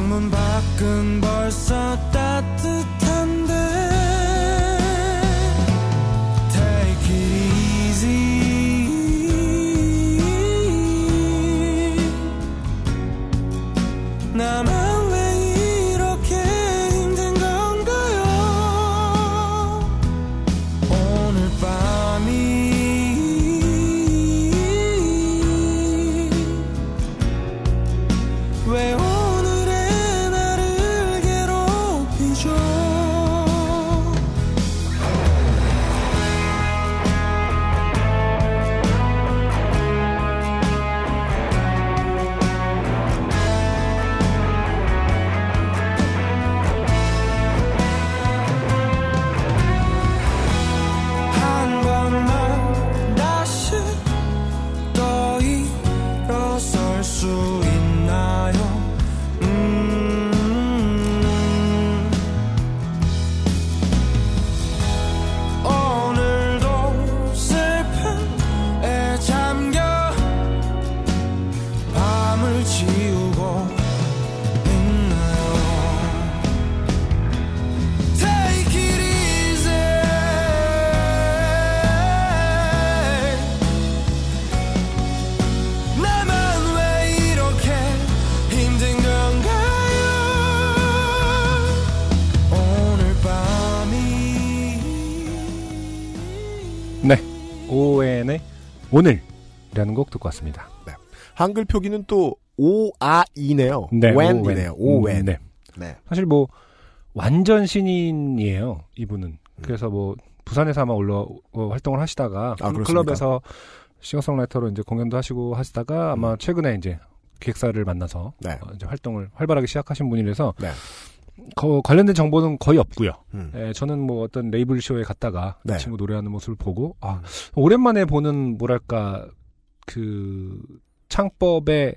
창문 밖은 벌써 따뜻한 듣고 왔습니다. 한글 표기는 또 오아이네요. 네, 웬이네요. 오웬. 음, 네. 네. 사실 뭐 완전 신인이에요. 이분은. 그래서 뭐 부산에서 아마 올라 어, 활동을 하시다가 아? 클럽에서 싱어송라이터로 이제 공연도 하시고 하시다가 아마 최근에 이제 기획사를 만나서 네. 어, 이제 활동을 활발하게 시작하신 분이라서 네. 거- 관련된 정보는 거의 없고요. 음. 예, 저는 뭐 어떤 레이블 쇼에 갔다가 네. 이 친구 노래하는 모습을 보고 아 오랜만에 보는 뭐랄까 그 창법의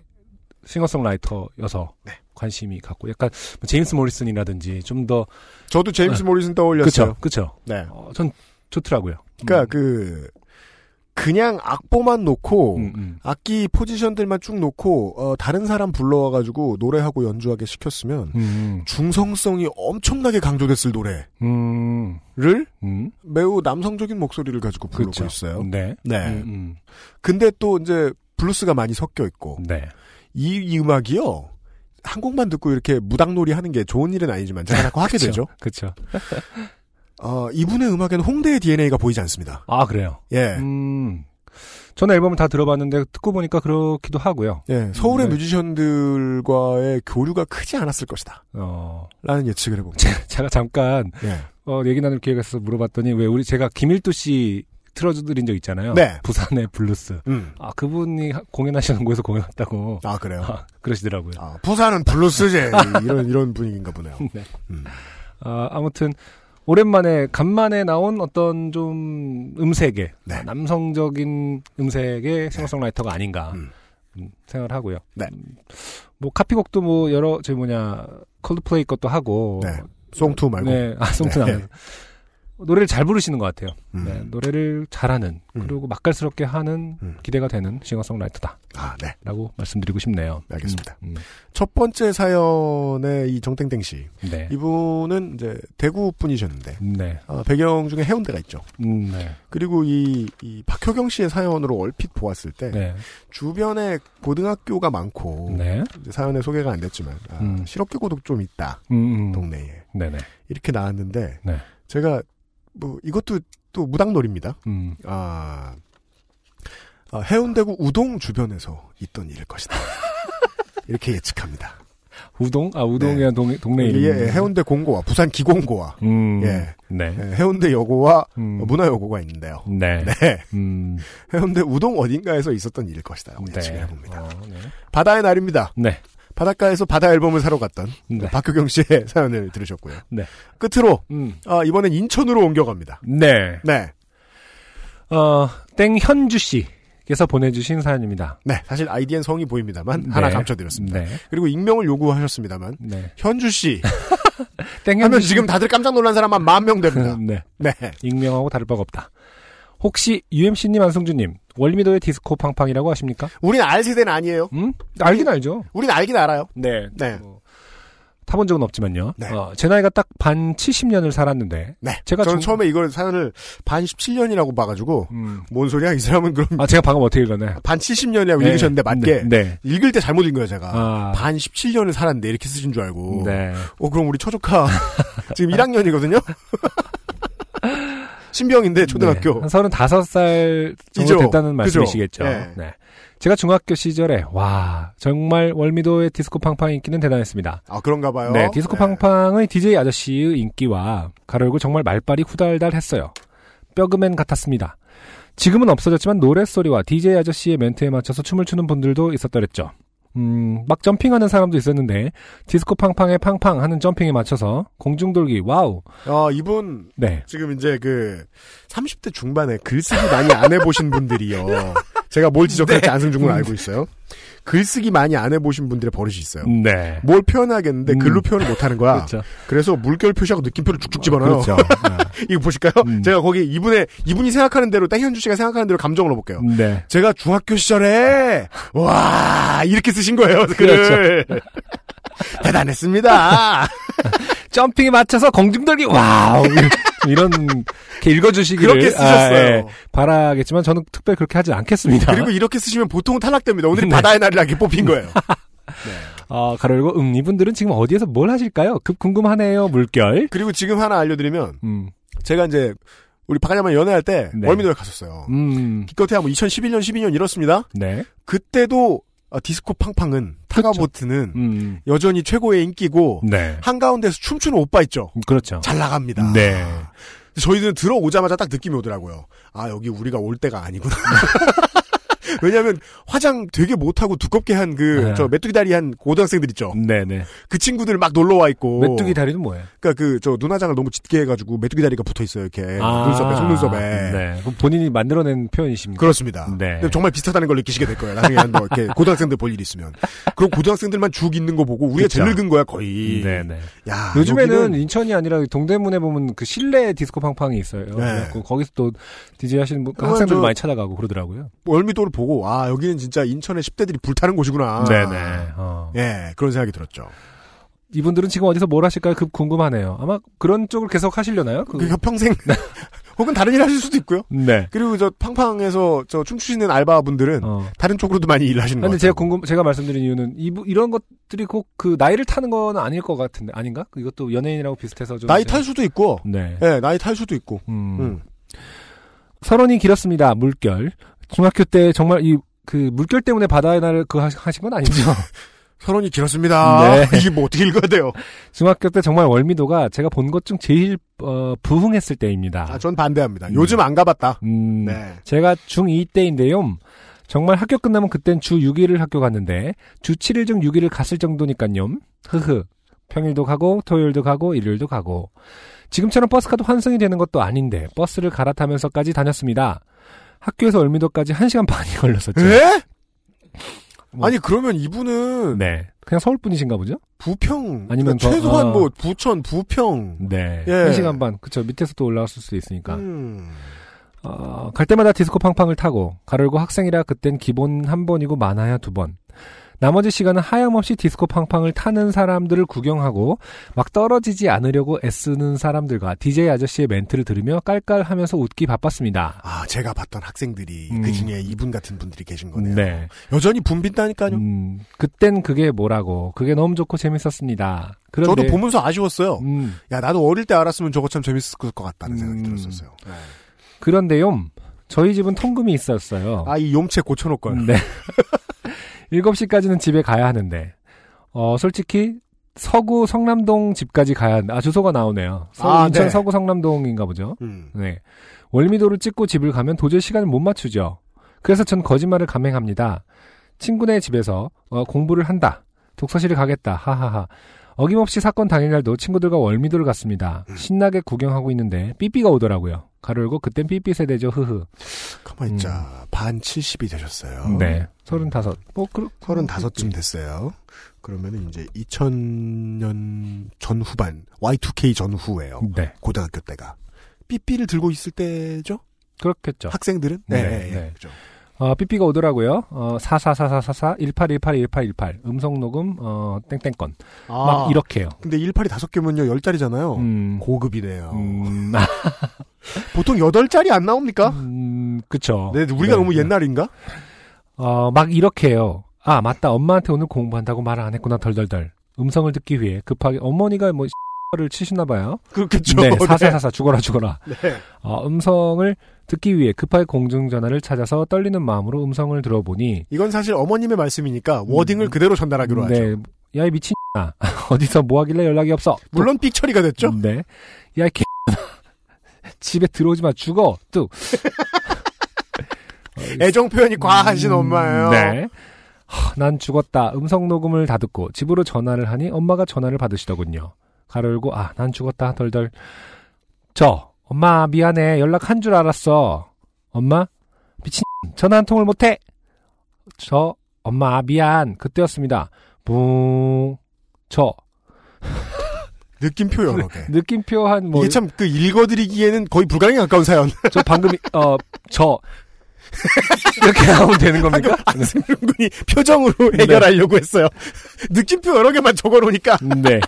싱어송라이터여서 네. 관심이 갖고 약간 뭐 제임스 모리슨이라든지 좀 더 저도 제임스 네. 모리슨 떠올렸어요. 그쵸 네. 어, 전 좋더라고요. 그러니까 음, 그 그냥 악보만 놓고 음, 음. 악기 포지션들만 쭉 놓고 어, 다른 사람 불러와가지고 노래하고 연주하게 시켰으면 음, 중성성이 엄청나게 강조됐을 노래를 음, 음, 매우 남성적인 목소리를 가지고 부르고 그렇죠. 있어요. 네. 네. 음, 근데 또 이제 블루스가 많이 섞여 있고 음. 네. 이, 이 음악이요. 한 곡만 듣고 이렇게 무당놀이 하는 게 좋은 일은 아니지만 제가 자꾸 하게 되죠. 그쵸. 어, 이분의 음악에는 홍대의 DNA가 보이지 않습니다. 아 그래요. 예. 음. 저는 앨범을 다 들어봤는데 듣고 보니까 그렇기도 하고요. 예. 서울의 네. 뮤지션들과의 교류가 크지 않았을 것이다. 어, 라는 예측을 해봅니다. 제가 잠깐 예. 어, 얘기 나눌 기회가 있어서 물어봤더니 왜 우리 제가 김일도 씨 틀어드린 적 있잖아요. 네. 부산의 블루스. 음. 아 그분이 하- 공연하시는 곳에서 공연했다고 아, 그래요? 아, 그러시더라고요. 아, 부산은 블루스제. 이런, 이런 분위기인가 보네요. 네. 음. 아, 아무튼 오랜만에 간만에 나온 어떤 좀 음색의 네. 남성적인 음색의 싱어송라이터가 아닌가 음. 음, 생각을 하고요. 네. 음, 뭐 카피곡도 뭐 여러 저 뭐냐 콜드플레이 것도 하고 네. 송투 말고. 네, 아 송투 네. 노래를 잘 부르시는 것 같아요. 음. 네, 노래를 잘하는 음. 그리고 맛깔스럽게 하는 음. 기대가 되는 싱어송라이터다라고 아, 네. 말씀드리고 싶네요. 알겠습니다. 음, 첫 번째 사연의 이 정땡땡 씨. 음, 네, 이분은 이제 대구 분이셨는데, 네, 어, 배경 중에 해운대가 있죠. 음, 네, 그리고 이, 이 박효경 씨의 사연으로 얼핏 보았을 때, 네, 주변에 고등학교가 많고, 네, 사연에 소개가 안 됐지만, 아, 음. 실업계고도 좀 있다, 음, 음, 동네에. 네, 네, 이렇게 나왔는데, 네. 제가, 뭐, 이것도 또 무당놀입니다. 음, 아, 아, 해운대구 우동 주변에서 있던 일일 것이다. 이렇게 예측합니다. 우동, 아 우동이야 동 동네 이름. 예, 해운대 공고와 부산 기공고와 음, 예. 네, 예, 해운대 여고와 음, 문화여고가 있는데요. 네, 네. 음, 해운대 우동 어딘가에서 있었던 일일 것이다. 네, 예측을 해봅니다. 어, 네, 바다의 날입니다. 네, 바닷가에서 바다 앨범을 사러 갔던 네. 박효경 씨의 사연을 들으셨고요. 네. 끝으로 음, 아, 이번엔 인천으로 옮겨갑니다. 네, 네. 어, 땡현주 씨께서 보내주신 사연입니다. 네. 사실 아이디엔 성이 보입니다만 하나 네. 감춰드렸습니다. 네, 그리고 익명을 요구하셨습니다만 네, 현주 씨 땡현주 하면 씨. 지금 다들 깜짝 놀란 사람 한만명 됩니다. 네, 네. 익명하고 다를 바가 없다. 혹시 UMC님, 안승준님, 월미도의 디스코 팡팡이라고 아십니까? 우린 알 세대는 아니에요. 음, 알긴 알죠. 우린 알긴 알아요. 네, 네. 뭐, 타본 적은 없지만요. 네. 어, 제 나이가 딱 반 70년을 살았는데, 네. 제가 저는 중- 처음에 이걸 사연을 반 17년이라고 봐가지고 음, 뭔 소리야 이 사람은 그럼 아 제가 방금 어떻게 읽었나요? 반 70년이라고 네, 읽으셨는데 맞게 네, 네. 읽을 때 잘못 읽은 거예요 제가. 아, 반 17년을 살았는데 이렇게 쓰신 줄 알고. 네. 어 그럼 우리 초조카 지금 1학년이거든요. 신병인데 초등학교. 네, 한 35살 정도 이죠. 됐다는. 말씀이시겠죠. 예. 네. 제가 중학교 시절에, 와, 정말 월미도의 디스코 팡팡 인기는 대단했습니다. 아 그런가 봐요. 네, 디스코 팡팡의 DJ 아저씨의 인기와 가로열고 정말 말빨이 후덜덜했어요. 뼈그맨 같았습니다. 지금은 없어졌지만 노랫소리와 DJ 아저씨의 멘트에 맞춰서 춤을 추는 분들도 있었더랬죠. 음, 막 jumping하는 사람도 있었는데 디스코 팡팡의 팡팡 하는 jumping에 맞춰서 공중돌기 wow. 아 이분 네. 지금 이제 그 30대 중반에 글쓰기 많이 안 해보신 분들이요. 제가 뭘 지적할지 안승준 군 알고 있어요. 글쓰기 많이 안 해보신 분들의 버릇이 있어요. 네. 뭘 표현하겠는데 음. 글로 표현을 못하는 거야. 그렇죠. 그래서 물결 표시하고 느낌표를 쭉쭉 집어넣어요. 그렇죠. 이거 보실까요? 음. 제가 거기 이분의 이분이 생각하는 대로 땡현주 씨가 생각하는 대로 감정을 넣어볼게요. 네. 제가 중학교 시절에 와 이렇게 쓰신 거예요 글을 그렇죠. 대단했습니다. jumping에 맞춰서 공중돌기 wow. 이런 이렇게 읽어주시기를 그렇게 쓰셨어요. 아, 예, 바라겠지만 저는 특별히 그렇게 하지 않겠습니다. 그리고 이렇게 쓰시면 보통 탈락됩니다. 오늘이 네. 바다의 날이라 이렇게 뽑힌 거예요. 어, 가로 열고 음 이분들은 지금 어디에서 뭘 하실까요? 급 궁금하네요 물결. 그리고 지금 하나 알려드리면 음, 제가 이제 우리 박하자만 연애할 때 네. 월미도에 갔었어요. 음, 기껏해야 뭐 2011년, 12년 이렇습니다. 네. 그때도 아, 디스코 팡팡은 타가보트는 음, 여전히 최고의 인기고 네. 한가운데서 춤추는 오빠 있죠. 그렇죠. 잘 나갑니다. 네. 저희들은 들어오자마자 딱 느낌이 오더라고요. 아 여기 우리가 올 때가 아니구나. 왜냐하면 화장 되게 못하고 두껍게 한그 네. 저 메뚜기 다리 한 고등학생들 있죠. 네네. 그 친구들 막 놀러 와 있고. 메뚜기 다리는 뭐예요? 그러니까 그 저 눈화장을 너무 짙게 해가지고 메뚜기 다리가 붙어 있어요 이렇게 아, 눈썹에 속눈썹에. 네. 본인이 만들어낸 표현이십니까? 그렇습니다. 네. 정말 비슷하다는 걸 느끼시게 될 거예요. 나중에 뭐 이렇게 고등학생들 볼 일 있으면. 그럼 고등학생들만 죽 있는 거 보고 우리가 제일 그쵸. 늙은 거야 거의. 네네. 야 요즘에는 여기는- 인천이 아니라 동대문에 보면 그 실내 디스코 팡팡이 있어요. 그래갖고 거기서 또 DJ 하시는 분, 학생들 저- 많이 찾아가고 그러더라고요. 월미도를 보고 아 여기는 진짜 인천의 10대들이 불타는 곳이구나. 네네. 어. 예 그런 생각이 들었죠. 이분들은 지금 어디서 뭘 하실까요? 급 궁금하네요. 아마 그런 쪽을 계속 하시려나요? 그- 그 평생 혹은 다른 일 하실 수도 있고요. 네. 그리고 저 팡팡에서 저 춤추시는 알바분들은 어. 다른 쪽으로도 많이 일하시는 것 근데. 제가 궁금, 제가 말씀드린 이유는 이, 이런 것들이 꼭 그 나이를 타는 건 아닐 것 같은데 아닌가? 이것도 연예인이라고 비슷해서 좀 나이 탈 수도 있고, 네. 예, 나이 탈 수도 있고. 음. 음. 서론이 길었습니다. 물결. 중학교 때 정말 이 그 물결 때문에 바다의 날을 그 하신 건 아니죠? 서론이 길었습니다. 네. 이게 뭐 어떻게 읽어야 돼요? 중학교 때 정말 월미도가 제가 본 것 중 제일 어, 부흥했을 때입니다. 아, 전 반대합니다. 음. 요즘 안 가봤다. 음, 네. 제가 중2 때인데요. 정말 학교 끝나면 그땐 주 6일을 학교 갔는데 주 7일 중 6일을 갔을 정도니까요. 흐흐. 평일도 가고 토요일도 가고 일요일도 가고 지금처럼 버스카도 환승이 되는 것도 아닌데 버스를 갈아타면서까지 다녔습니다. 학교에서 월미도까지 1시간 반이 걸렸었죠. 에? 뭐- 아니 그러면 이분은 네. 그냥 서울 분이신가 보죠? 부평 아니면 그러니까 더- 최소한 어. 뭐 부천 부평 네. 예. 1시간 반. 그쵸. 밑에서 또 올라왔을 수도 있으니까. 음. 어, 갈 때마다 디스코 팡팡을 타고 가르고 학생이라 그땐 기본 한 번이고 많아야 두 번. 나머지 시간은 하염없이 디스코 팡팡을 타는 사람들을 구경하고 막 떨어지지 않으려고 애쓰는 사람들과 DJ 아저씨의 멘트를 들으며 깔깔하면서 웃기 바빴습니다. 아 제가 봤던 학생들이 음. 그 중에 이분 같은 분들이 계신 거네요. 네. 여전히 붐빈다니까요. 음, 그땐 그게 뭐라고. 그게 너무 좋고 재밌었습니다. 그런데 저도 보면서 아쉬웠어요. 음, 야 나도 어릴 때 알았으면 저거 참 재밌을 것 같다는 생각이 음. 들었었어요. 그런데요. 저희 집은 통금이 있었어요. 아 이 용채 고쳐놓을 걸. 네. 7시까지는 집에 가야 하는데, 어, 솔직히, 서구 성남동 집까지 가야. 아, 주소가 나오네요. 서, 아, 인천 네. 서구 성남동인가 보죠. 음. 네. 월미도를 찍고 집을 가면 도저히 시간을 못 맞추죠. 그래서 전 거짓말을 감행합니다. 친구네 집에서, 어, 공부를 한다. 독서실을 가겠다. 하하하. 어김없이 사건 당일날도 친구들과 월미도를 갔습니다. 음. 신나게 구경하고 있는데, 삐삐가 오더라고요. 가로 열고, 그땐 삐삐 세대죠. 흐흐. 가만 있자. 반 70이 되셨어요. 음. 네. 서른다섯. 뭐, 그, 서른다섯쯤 됐어요. 그러면은 이제 2000년 전후반 Y2K 전후예요. 네. 고등학교 때가 삐삐를 들고 있을 때죠. 그렇겠죠. 학생들은 네, 네, 네, 네. 그죠. 어, 삐삐가 오더라고요. 어, 444444, 18181818, 음성 녹음, 어, 땡땡건. 막 이렇게요. 근데 18이 다섯 개면요 10짜리잖아요. 음, 고급이네요. 음, 보통 8짜리 안 나옵니까? 음, 그쵸. 네, 우리가 네. 너무 옛날인가? 어, 막 이렇게요. 아, 맞다. 엄마한테 오늘 공부한다고 말을 안 했구나, 덜덜덜. 음성을 듣기 위해 급하게, 어머니가 뭐, 를 치시나 봐요. 그렇겠죠. 네, 4444, 죽어라, 죽어라. 네. 어, 음성을 듣기 위해 급하게 공중 전화를 찾아서 떨리는 마음으로 음성을 들어보니, 이건 사실 어머님의 말씀이니까 워딩을 그대로 전달하기로 하죠. 네, 야, 이 미친 아. 어디서 뭐 하길래 연락이 없어? 물론 삑 처리가 됐죠. 네. 야, 이 개. 집에 들어오지 마, 죽어! 뚝. 애정 표현이 과하신 음, 엄마예요. 네. 하, 난 죽었다. 음성 녹음을 다 듣고 집으로 전화를 하니 엄마가 전화를 받으시더군요. 가로 열고, 아, 난 죽었다. 덜덜. 저, 엄마, 미안해. 연락한 줄 알았어. 엄마? 미친, 전화 한 통을 못해! 저, 엄마, 미안. 그때였습니다. 붕. 저, 느낌표 여러 개. 느낌표 한 뭐. 이게 참 그 읽어드리기에는 거의 불가능에 가까운 사연. 저 방금, 어, 저. 이렇게 나오면 되는 겁니까? 안승준 군이 표정으로 해결하려고 했어요. 느낌표 여러 개만 적어놓으니까. 네.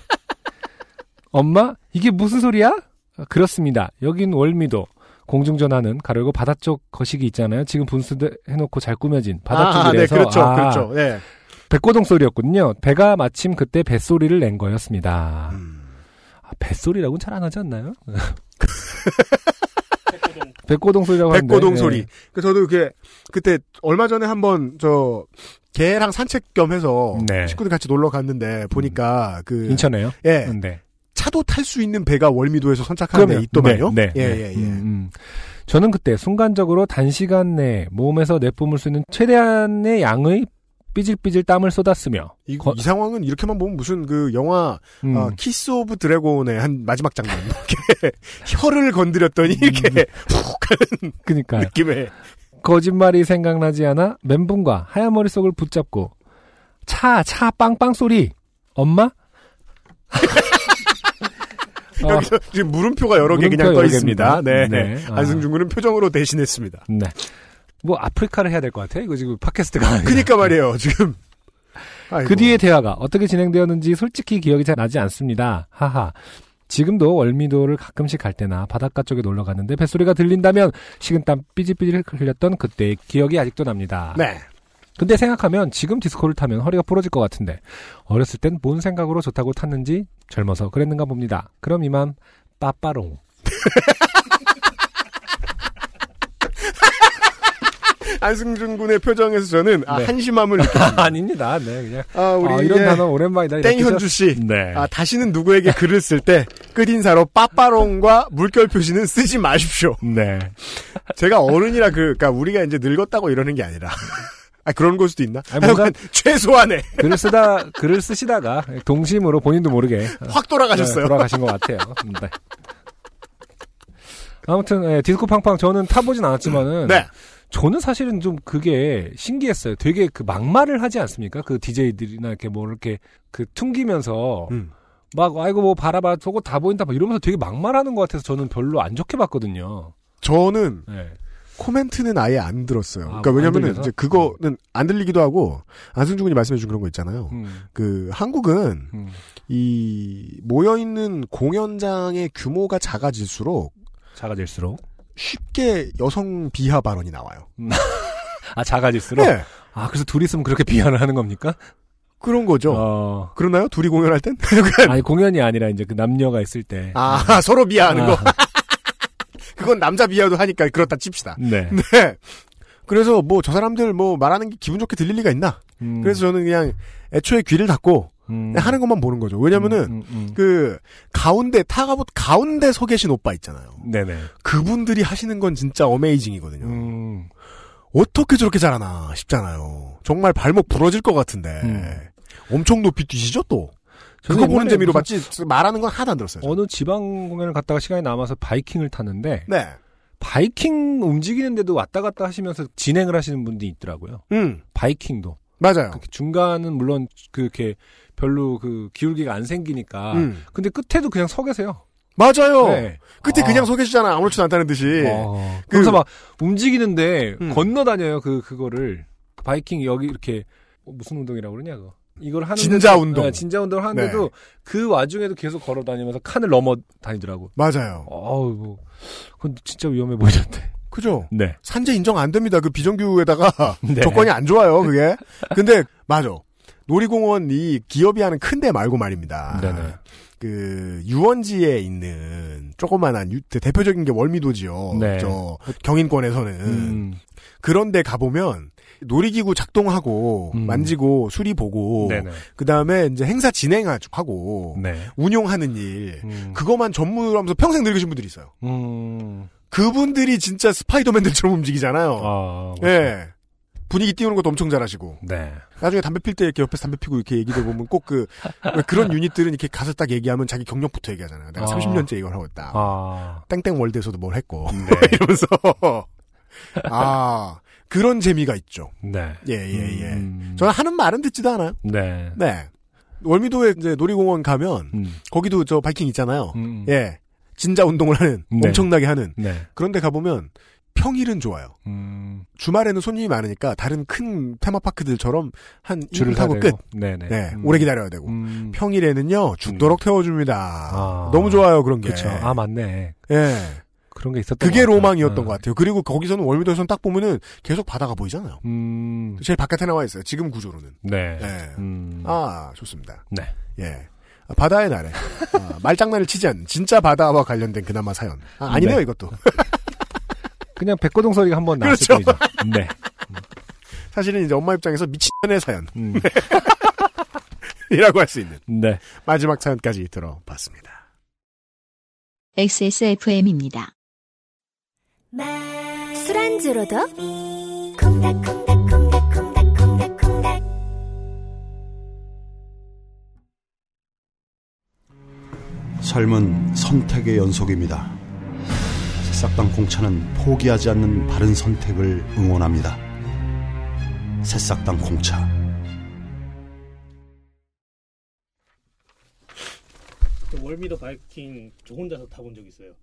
엄마? 이게 무슨 소리야? 아, 그렇습니다. 여긴 월미도. 공중전화는 가려고 바다 쪽 거시기 있잖아요. 지금 분수해놓고 잘 꾸며진 바다 아, 쪽이라서 네, 그렇죠, 아, 그렇죠. 네. 백고동 소리였군요. 배가 마침 그때 뱃소리를 낸 거였습니다. 음. 아, 뱃소리라고는 잘 안 하지 않나요? 백고동 소리라고 하는데. 백고동 네. 소리. 그 저도 그게 그때 얼마 전에 한번 저 개랑 산책 겸 해서 네. 식구들 같이 놀러 갔는데 보니까 그 인천에요? 예 네. 차도 탈 수 있는 배가 월미도에서 선착하는 데. 있더만요. 네, 네, 예, 네. 예, 예. 음, 음. 저는 그때 순간적으로 단시간 내에 몸에서 내뿜을 수 있는 최대한의 양의 삐질삐질 땀을 쏟았으며 이, 거- 이 상황은 이렇게만 보면 무슨 그 영화 음, 아, 키스 오브 드래곤의 한 마지막 장면 이렇게 혀를 건드렸더니 이렇게 푹 하는 그니까요. 느낌의 거짓말이 생각나지 않아 멘붕과 하얀 머릿속을 붙잡고 차, 차 빵빵 소리. 엄마? 어, 여기서 지금 물음표가 여러 개 물음표 그냥 떠 있습니다. 네. 네. 아. 안승준 군은 표정으로 대신했습니다. 네. 뭐 아프리카를 해야 될 것 같아. 이거 지금 팟캐스트가. 그니까 말이에요. 지금 아이고. 그 뒤의 대화가 어떻게 진행되었는지 솔직히 기억이 잘 나지 않습니다. 하하. 지금도 월미도를 가끔씩 갈 때나 바닷가 쪽에 놀러 가는데 뱃소리가 들린다면 식은땀 삐질삐질 흘렸던 그때의 기억이 아직도 납니다. 네. 근데 생각하면 지금 디스코를 타면 허리가 부러질 것 같은데 어렸을 땐 뭔 생각으로 좋다고 탔는지 젊어서 그랬는가 봅니다. 그럼 이만 빠빠롱. 안승준 군의 표정에서 저는 아, 네. 한심함을 느꼈습니다. 아닙니다. 네, 그냥 아, 우리 아, 이런 예, 단어 오랜만이다. 땡현주 씨. 써- 네. 아, 다시는 누구에게 글을 쓸 때 끝인사로 빠빠롱과 물결 표시는 쓰지 마십시오. 네. 제가 어른이라 그, 그니까 우리가 이제 늙었다고 이러는 게 아니라. 아, 그런 걸 수도 있나? 아니, 뭔가- 최소한의 글을 쓰다 글을 쓰시다가 동심으로 본인도 모르게 확 돌아가셨어요. 네, 돌아가신 것 같아요. 네. 아무튼 예, 디스코 팡팡 저는 타보진 않았지만은 네. 저는 사실은 좀 그게 신기했어요. 되게 그 막말을 하지 않습니까? 그 DJ들이나 이렇게 뭐 이렇게 그 퉁기면서 음. 막 아이고 뭐 봐라봐 저거 다 보인다 막 이러면서 되게 막말하는 것 같아서 저는 별로 안 좋게 봤거든요. 저는 네. 코멘트는 아예 안 들었어요. 아, 그러니까 안 왜냐면은? 이제 그거는 안 들리기도 하고 안승준 군이 말씀해 준 그런 거 있잖아요. 음, 그 한국은 음. 이 모여 있는 공연장의 규모가 작아질수록 작아질수록 쉽게 여성 비하 발언이 나와요. 아 작아질수록 네. 아 그래서 둘이 있으면 그렇게 비하를 하는 겁니까? 그런 거죠. 어. 그러나요? 둘이 공연할 땐? 아니 공연이 아니라 이제 그 남녀가 있을 때. 아, 서로 비하하는 아. 거. 그건 남자 비하도 하니까 그렇다 칩시다. 네. 네. 그래서 뭐 저 사람들 뭐 말하는 게 기분 좋게 들릴 리가 있나? 음, 그래서 저는 그냥 애초에 귀를 닫고 음, 하는 것만 보는 거죠. 왜냐면은 음, 음, 음. 그 가운데 타가봇 가운데 서 계신 오빠 있잖아요. 네네. 그분들이 하시는 건 진짜 어메이징이거든요. 음, 어떻게 저렇게 잘하나 싶잖아요. 정말 발목 부러질 것 같은데 음. 엄청 높이 뛰시죠 또. 그거 보는 재미로 봤지 말하는 건 하나도 안 들었어요. 저는. 어느 지방 공연을 갔다가 시간이 남아서 바이킹을 탔는데 네. 바이킹 움직이는데도 왔다 갔다 하시면서 진행을 하시는 분들이 있더라고요. 음 바이킹도 맞아요. 중간은 물론 그렇게 별로 그 기울기가 안 생기니까. 음. 근데 끝에도 그냥 서 계세요. 맞아요. 네. 끝에 아. 그냥 서 계시잖아. 아무렇지도 않다는 듯이. 어, 그- 그래서 막 움직이는데 음. 건너 다녀요 그 그거를 바이킹 여기 이렇게 어, 무슨 운동이라고 그러냐 그거 이걸 하는 진자 운동. 네. 진자 운동을 하는데도 그 와중에도 계속 걸어 다니면서 칸을 넘어 다니더라고. 맞아요. 어우 뭐 그건 진짜 위험해 보이던데. 그죠? 네. 산재 인정 안 됩니다. 그 비정규에다가 네. 조건이 안 좋아요. 그게. 근데 맞아. 놀이공원이 기업이 하는 큰데 말고 말입니다. 네네. 그 유원지에 있는 조그만한 유- 대표적인 게 월미도지요. 네. 저 경인권에서는 음. 그런데 가 보면 놀이기구 작동하고 음. 만지고 수리 보고. 그 다음에 이제 행사 진행하고 네. 운용하는 일 음. 그거만 전문으로 하면서 평생 늙으신 분들이 있어요. 음. 그분들이 진짜 스파이더맨들처럼 움직이잖아요. 아. 예. 분위기 띄우는 것도 엄청 잘하시고. 네. 나중에 담배 필 때 이렇게 옆에서 담배 피고 이렇게 얘기들 보면 꼭 그, 왜 그런 유닛들은 이렇게 가서 딱 얘기하면 자기 경력부터 얘기하잖아요. 내가 아. 30년째 이걸 하고 있다. 아. 땡땡 월드에서도 뭘 했고. 네. 이러면서. 아, 그런 재미가 있죠. 네. 예, 예, 예. 음. 저는 하는 말은 듣지도 않아요. 네. 네. 월미도에 이제 놀이공원 가면, 음. 거기도 저 바이킹 있잖아요. 음. 예. 진자 운동을 하는, 네. 엄청나게 하는. 네. 그런데 가보면, 평일은 좋아요. 음. 주말에는 손님이 많으니까 다른 큰 테마파크들처럼 한 줄을 1분 타고 끝. 네네. 네, 음. 오래 기다려야 되고. 음. 평일에는요, 죽도록 태워줍니다. 아. 너무 좋아요, 그런 게. 그쵸. 아, 맞네. 예. 그런 게 있었던 그게 것 같아요. 로망이었던 어. 것 같아요. 그리고 거기서는 월미도에서는 딱 보면은 계속 바다가 보이잖아요. 음. 제일 바깥에 나와 있어요. 지금 구조로는. 네. 예. 음. 아, 좋습니다. 네. 예. 아, 바다의 날에. 아, 말장난을 치지 않는 진짜 바다와 관련된 그나마 사연. 아, 아니네요, 네. 이것도. 그냥 백고동 소리가 한번 나왔을 그렇죠. 뿐이죠. 네. 사실은 이제 엄마 입장에서 미친년의 사연. 음. 이라고 할 수 있는 네. 마지막 사연까지 들어봤습니다. XSFM입니다. 술안주로도 콩닥콩닥콩닥콩닥콩닥콩닥 삶은 선택의 연속입니다. 새싹당 공차는 포기하지 않는 바른 선택을 응원합니다. 새싹당 공차. 저 월미더 바이킹 저 혼자서 타본 적 있어요.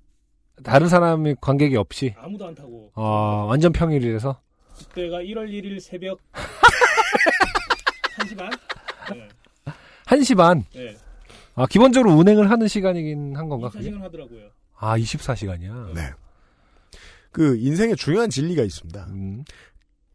다른 사람이 관객이 없이 아무도 안 타고. 아, 완전 평일이라서 그때가 1월 1일 새벽 1시 반? 네. 1시 반. 네. 아, 기본적으로 운행을 하는 시간이긴 한 건가, 그게? 24시간 하더라고요. 아, 24시간이야. 네. 그 인생에 중요한 진리가 있습니다. 음,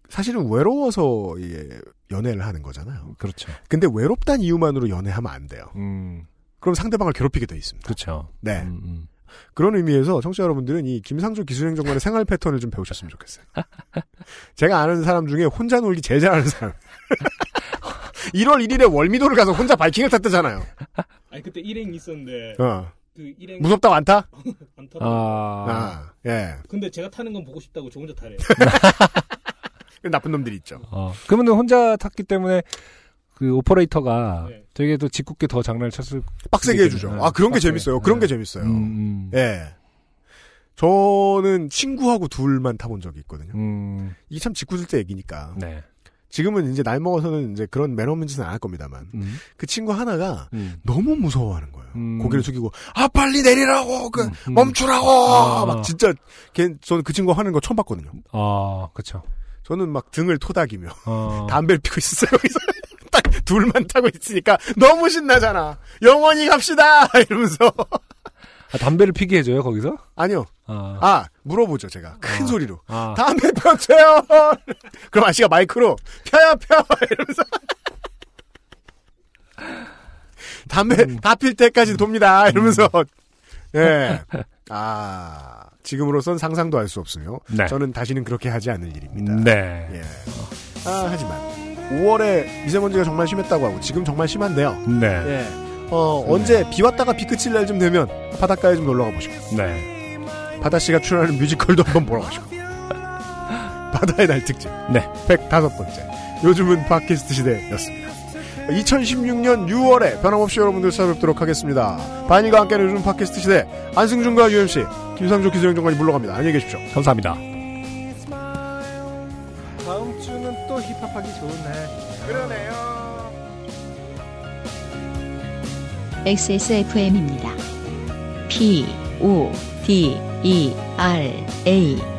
사실은 외로워서 이게 연애를 하는 거잖아요. 그렇죠. 근데 외롭단 이유만으로 연애하면 안 돼요. 음, 그럼 상대방을 괴롭히게 돼 있습니다. 그렇죠. 네. 음, 음. 그런 의미에서 청취자 여러분들은 이 김상조 기술행정관의 생활 패턴을 좀 배우셨으면 좋겠어요. 제가 아는 사람 중에 혼자 놀기 제일 잘하는 사람. 1월 1일에 월미도를 가서 혼자 바이킹을 탔다잖아요. 아니 그때 일행이 있었는데 어. 그 일행 무섭다고 안 타? 안 타고. 아, 아, 예. 근데 제가 타는 건 보고 싶다고 저 혼자 타래요. 나쁜 놈들이 있죠. 어. 그러면 혼자 탔기 때문에 그 오퍼레이터가 네. 되게 또 짓궂게 더 장난을 쳤을 빡세게 해주죠. 아, 그런 게 빡세게. 재밌어요. 그런 게 네. 재밌어요. 음, 음. 예. 저는 친구하고 둘만 타본 적이 있거든요. 음, 이게 참 짓궂을 때 얘기니까. 네. 지금은 이제 나이 먹어서는 이제 그런 맨 없는 짓은 안 할 겁니다만. 음, 그 친구 하나가 음. 너무 무서워하는 거예요. 음. 고개를 숙이고, 아, 빨리 내리라고! 그, 음, 음. 멈추라고! 아. 막 진짜, 걔, 저는 그 친구 하는 거 처음 봤거든요. 아, 그쵸. 저는 막 등을 토닥이며, 어, 담배를 피고 있었어요. 딱 둘만 타고 있으니까 너무 신나잖아. 영원히 갑시다! 이러면서. 아, 담배를 피게 해줘요, 거기서? 아니요. 아, 아, 물어보죠, 제가. 큰 아. 소리로. 아, 담배 펴세요! 그럼 아씨가 마이크로, 펴요, 펴! 이러면서. 담배 음. 다필 때까지 돕니다. 이러면서. 예. 아, 지금으로선 상상도 할 수 없으며. 네. 저는 다시는 그렇게 하지 않을 일입니다. 네. 예. 아, 하지만. 5월에 미세먼지가 정말 심했다고 하고, 지금 정말 심한데요. 네. 예. 어, 언제 비 왔다가 비 그칠 날 좀 되면 바닷가에 좀 놀러 가보시고. 네. 바다 씨가 출연하는 뮤지컬도 한번 보러 가시고. 바다의 날 특집. 네. 105번째. 요즘은 팟캐스트 시대였습니다. 2016년 6월에 변함없이 여러분들 찾아뵙도록 하겠습니다. 반이가 함께하는 요즘 팟캐스트 시대. 안승준과 UMC, 김상조 기술행정관이 물러갑니다. 안녕히 계십시오. 감사합니다. 다음 또 힙합하기 좋네. 그러네요. XSFM입니다. P, O, D, E, R, A.